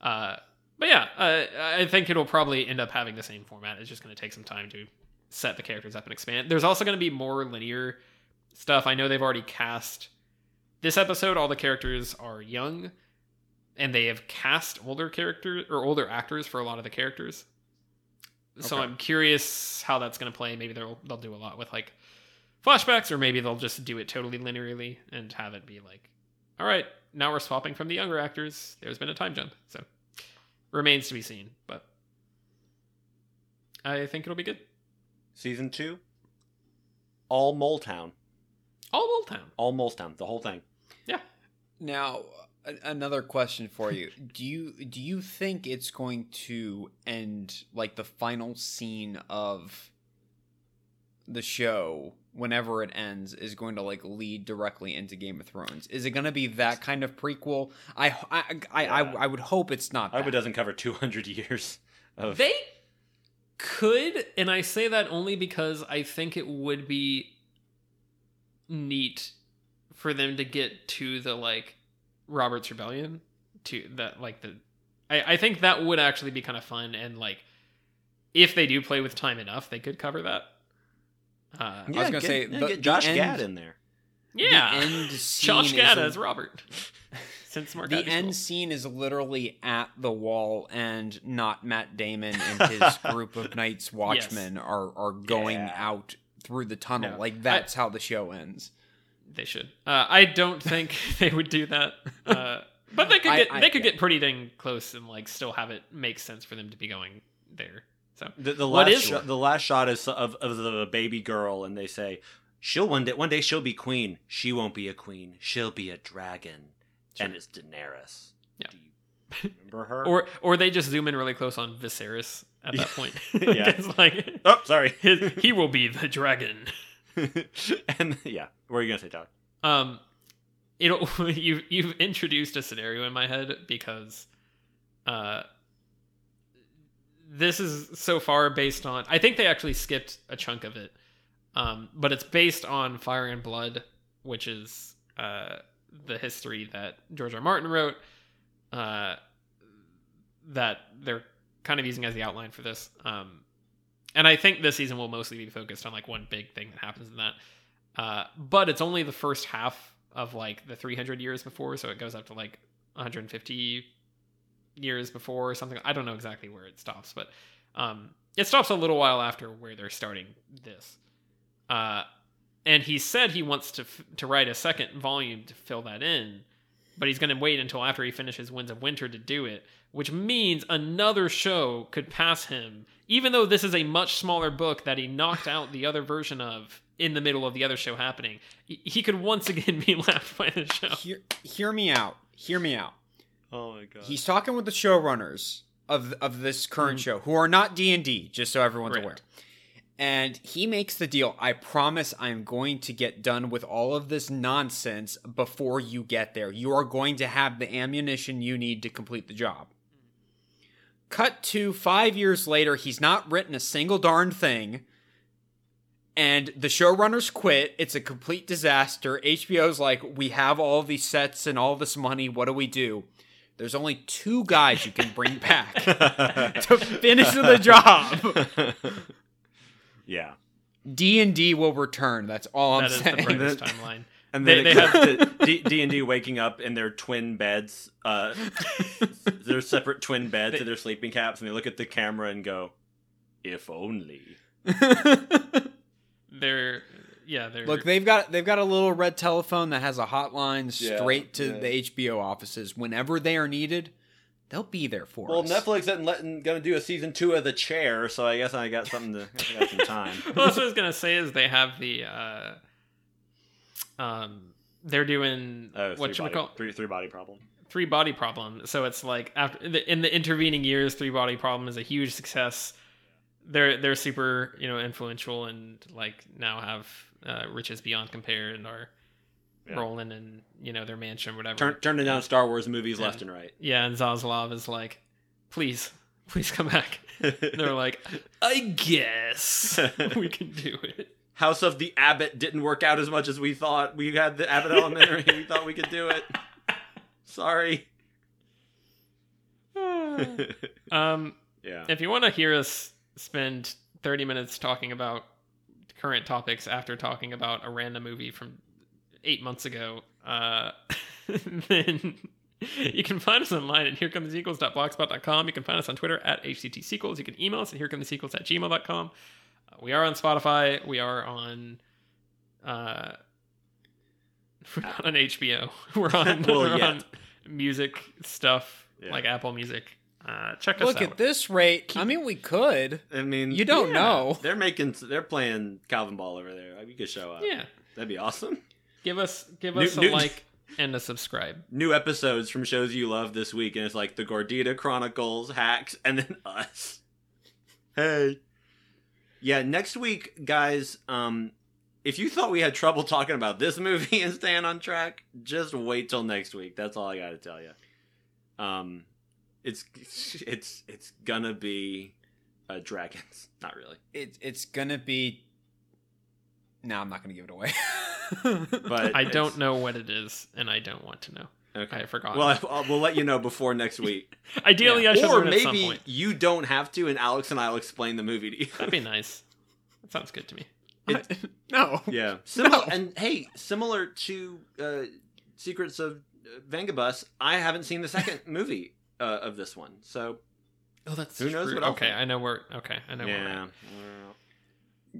uh, but yeah, uh, I think it'll probably end up having the same format. It's just going to take some time to set the characters up and expand. There's also going to be more linear stuff. I know they've already cast this episode. All the characters are young, and they have cast older characters or older actors for a lot of the characters. So Okay. I'm curious how that's going to play. Maybe they'll they'll do a lot with like flashbacks, or maybe they'll just do it totally linearly and have it be like, all right, now we're swapping from the younger actors. There's been a time jump, so remains to be seen. But I think it'll be good. Season two, all Mole Town, All Old Town. all Mole Town, the whole thing. Yeah. Now, another question for you: Do you do you think it's going to end like the final scene of the show, whenever it ends, is going to like lead directly into Game of Thrones? Is it going to be that kind of prequel? I I I, I, Yeah. I would hope it's not. I hope it doesn't cover 200 years of. They could, and I say that only because I think it would be neat for them to get to the like Robert's Rebellion to that like the I, I think that would actually be kind of fun and like if they do play with time enough, they could cover that. Uh, I was gonna get- say, yeah, the- get Josh end- Gad in there. yeah, The end scene Josh is Gad as Robert. Since Mark The end rule. scene is literally at the wall, and not Matt Damon and his group of Knights Watchmen are are going Yeah. out through the tunnel. No. Like that's how the show ends. They should. Uh, I don't think they would do that. Uh, but they could I- get I- they could yeah. get pretty dang close and like still have it make sense for them to be going there. So The, the What last is- shot, the last shot is of, of the baby girl, and they say, "She'll one day, one day she'll be queen. She won't be a queen. She'll be a dragon." And it's Daenerys. Yeah. Do you remember her? or or they just zoom in really close on Viserys at that point. Yeah. it's like oh, sorry. his, he will be the dragon. and yeah, what are you gonna say, Tyler? Um, it'll you you've introduced a scenario in my head because, uh, this is so far based on. I think they actually skipped a chunk of it, um, but it's based on Fire and Blood, which is uh the history that George R. Martin wrote. Uh, that they're kind of using as the outline for this. Um, and I think this season will mostly be focused on like one big thing that happens in that. Uh, but it's only the first half of like the 300 years before, so it goes up to like 150 years before or something. I don't know exactly where it stops, but um, it stops a little while after where they're starting this. Uh, and he said he wants to f- to write a second volume to fill that in, but he's going to wait until after he finishes Winds of Winter to do it, which means another show could pass him, even though this is a much smaller book that he knocked out the other version of in the middle of the other show happening. He- could once again be left by the show. Hear, hear me out. Hear me out. Oh my god. He's talking with the showrunners of of this current mm. show, who are not D and D, just so everyone's Right. aware. And he makes the deal. I promise I'm going to get done with all of this nonsense before you get there. You are going to have the ammunition you need to complete the job. Cut to five years later, he's not written a single darn thing. and the showrunners quit. It's a complete disaster. HBO's like, we have all these sets and all this money. What do we do? There's only two guys you can bring back to finish the job. yeah. D and D will return. That's all I'm That is the saying. brightest timeline. And They- then they it have- D- D&D waking up in their twin beds. Uh, their separate twin beds to their sleeping caps, and they look at the camera and go, "If only." They're yeah, they're Look, they've got they've got a little red telephone that has a hotline Yeah, straight to yeah. the HBO offices. Whenever they are needed, they'll be there for Well, us. Well, Netflix isn't letting gonna do a season two of The Chair, so I guess I got something to. I got some time. well, that's what I was gonna say is they have the uh um they're doing Oh, what three should we body, call three three body problem. three body problem. So it's like after the, in the intervening years, three body problem is a huge success. They're they're super you know influential and like now have uh, riches beyond compare and are Yeah. rolling in you know their mansion or whatever. Turn, turning down Star Wars movies left and right. yeah, and Zaslav is like, please, please come back. And they're like, I guess we can do it. House of the Abbot didn't work out as much as we thought. We had the Abbott Elementary. we thought we could do it. Sorry. um, yeah. if you want to hear us spend 30 minutes talking about current topics after talking about a random movie from eight months ago, uh, then you can find us online at herecomethesequels.blogspot.com. You can find us on Twitter at HCTSequels. You can email us at herecomethesequels at gmail.com. Uh, we are on Spotify. We are on. Uh, we're not on HBO. We're on, Well, we're on music stuff Yeah. like Apple Music. Uh, check us Look out. at this rate. I mean, we could. I mean, You don't know. They're making. They're playing Calvinball over there. We could show up. Yeah. That'd be awesome. Give us give New- us a new- like and a subscribe. New episodes from shows you love this week, and it's like the Gordita Chronicles, Hacks, and then us. Hey. Yeah, next week, guys. Um, if you thought we had trouble talking about this movie and staying on track, just wait till next week. That's all I got to tell you. Um, it's it's it's gonna be uh, dragons. Not really, It, it's gonna be. No, I'm not gonna give it away. but I don't know what it is, and I don't want to know. Okay. I forgot. Well, I, we'll let you know before next week. Ideally, I should or learn at some maybe point. you don't have to, and Alex and I will explain the movie to you. That'd be nice. That sounds good to me. It- no. yeah, similar. No. And hey, similar to uh, Secrets of Vangabus, I haven't seen the second movie uh, of this one, so Oh, that's Who knows true. what I'll Okay, think. I know where. Okay, I know where. we're yeah.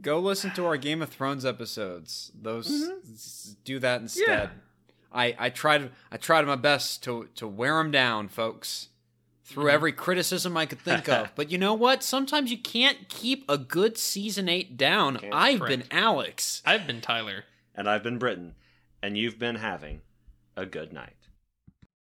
Go listen to our Game of Thrones episodes. Those Mm-hmm. s- do that instead. I I tried I tried my best to to wear them down, folks. Through Mm-hmm. every criticism I could think of. But you know what? Sometimes you can't keep a good season 8 down. Can't. I've Correct. been Alex. I've been Tyler. And I've been Britain, and you've been having a good night.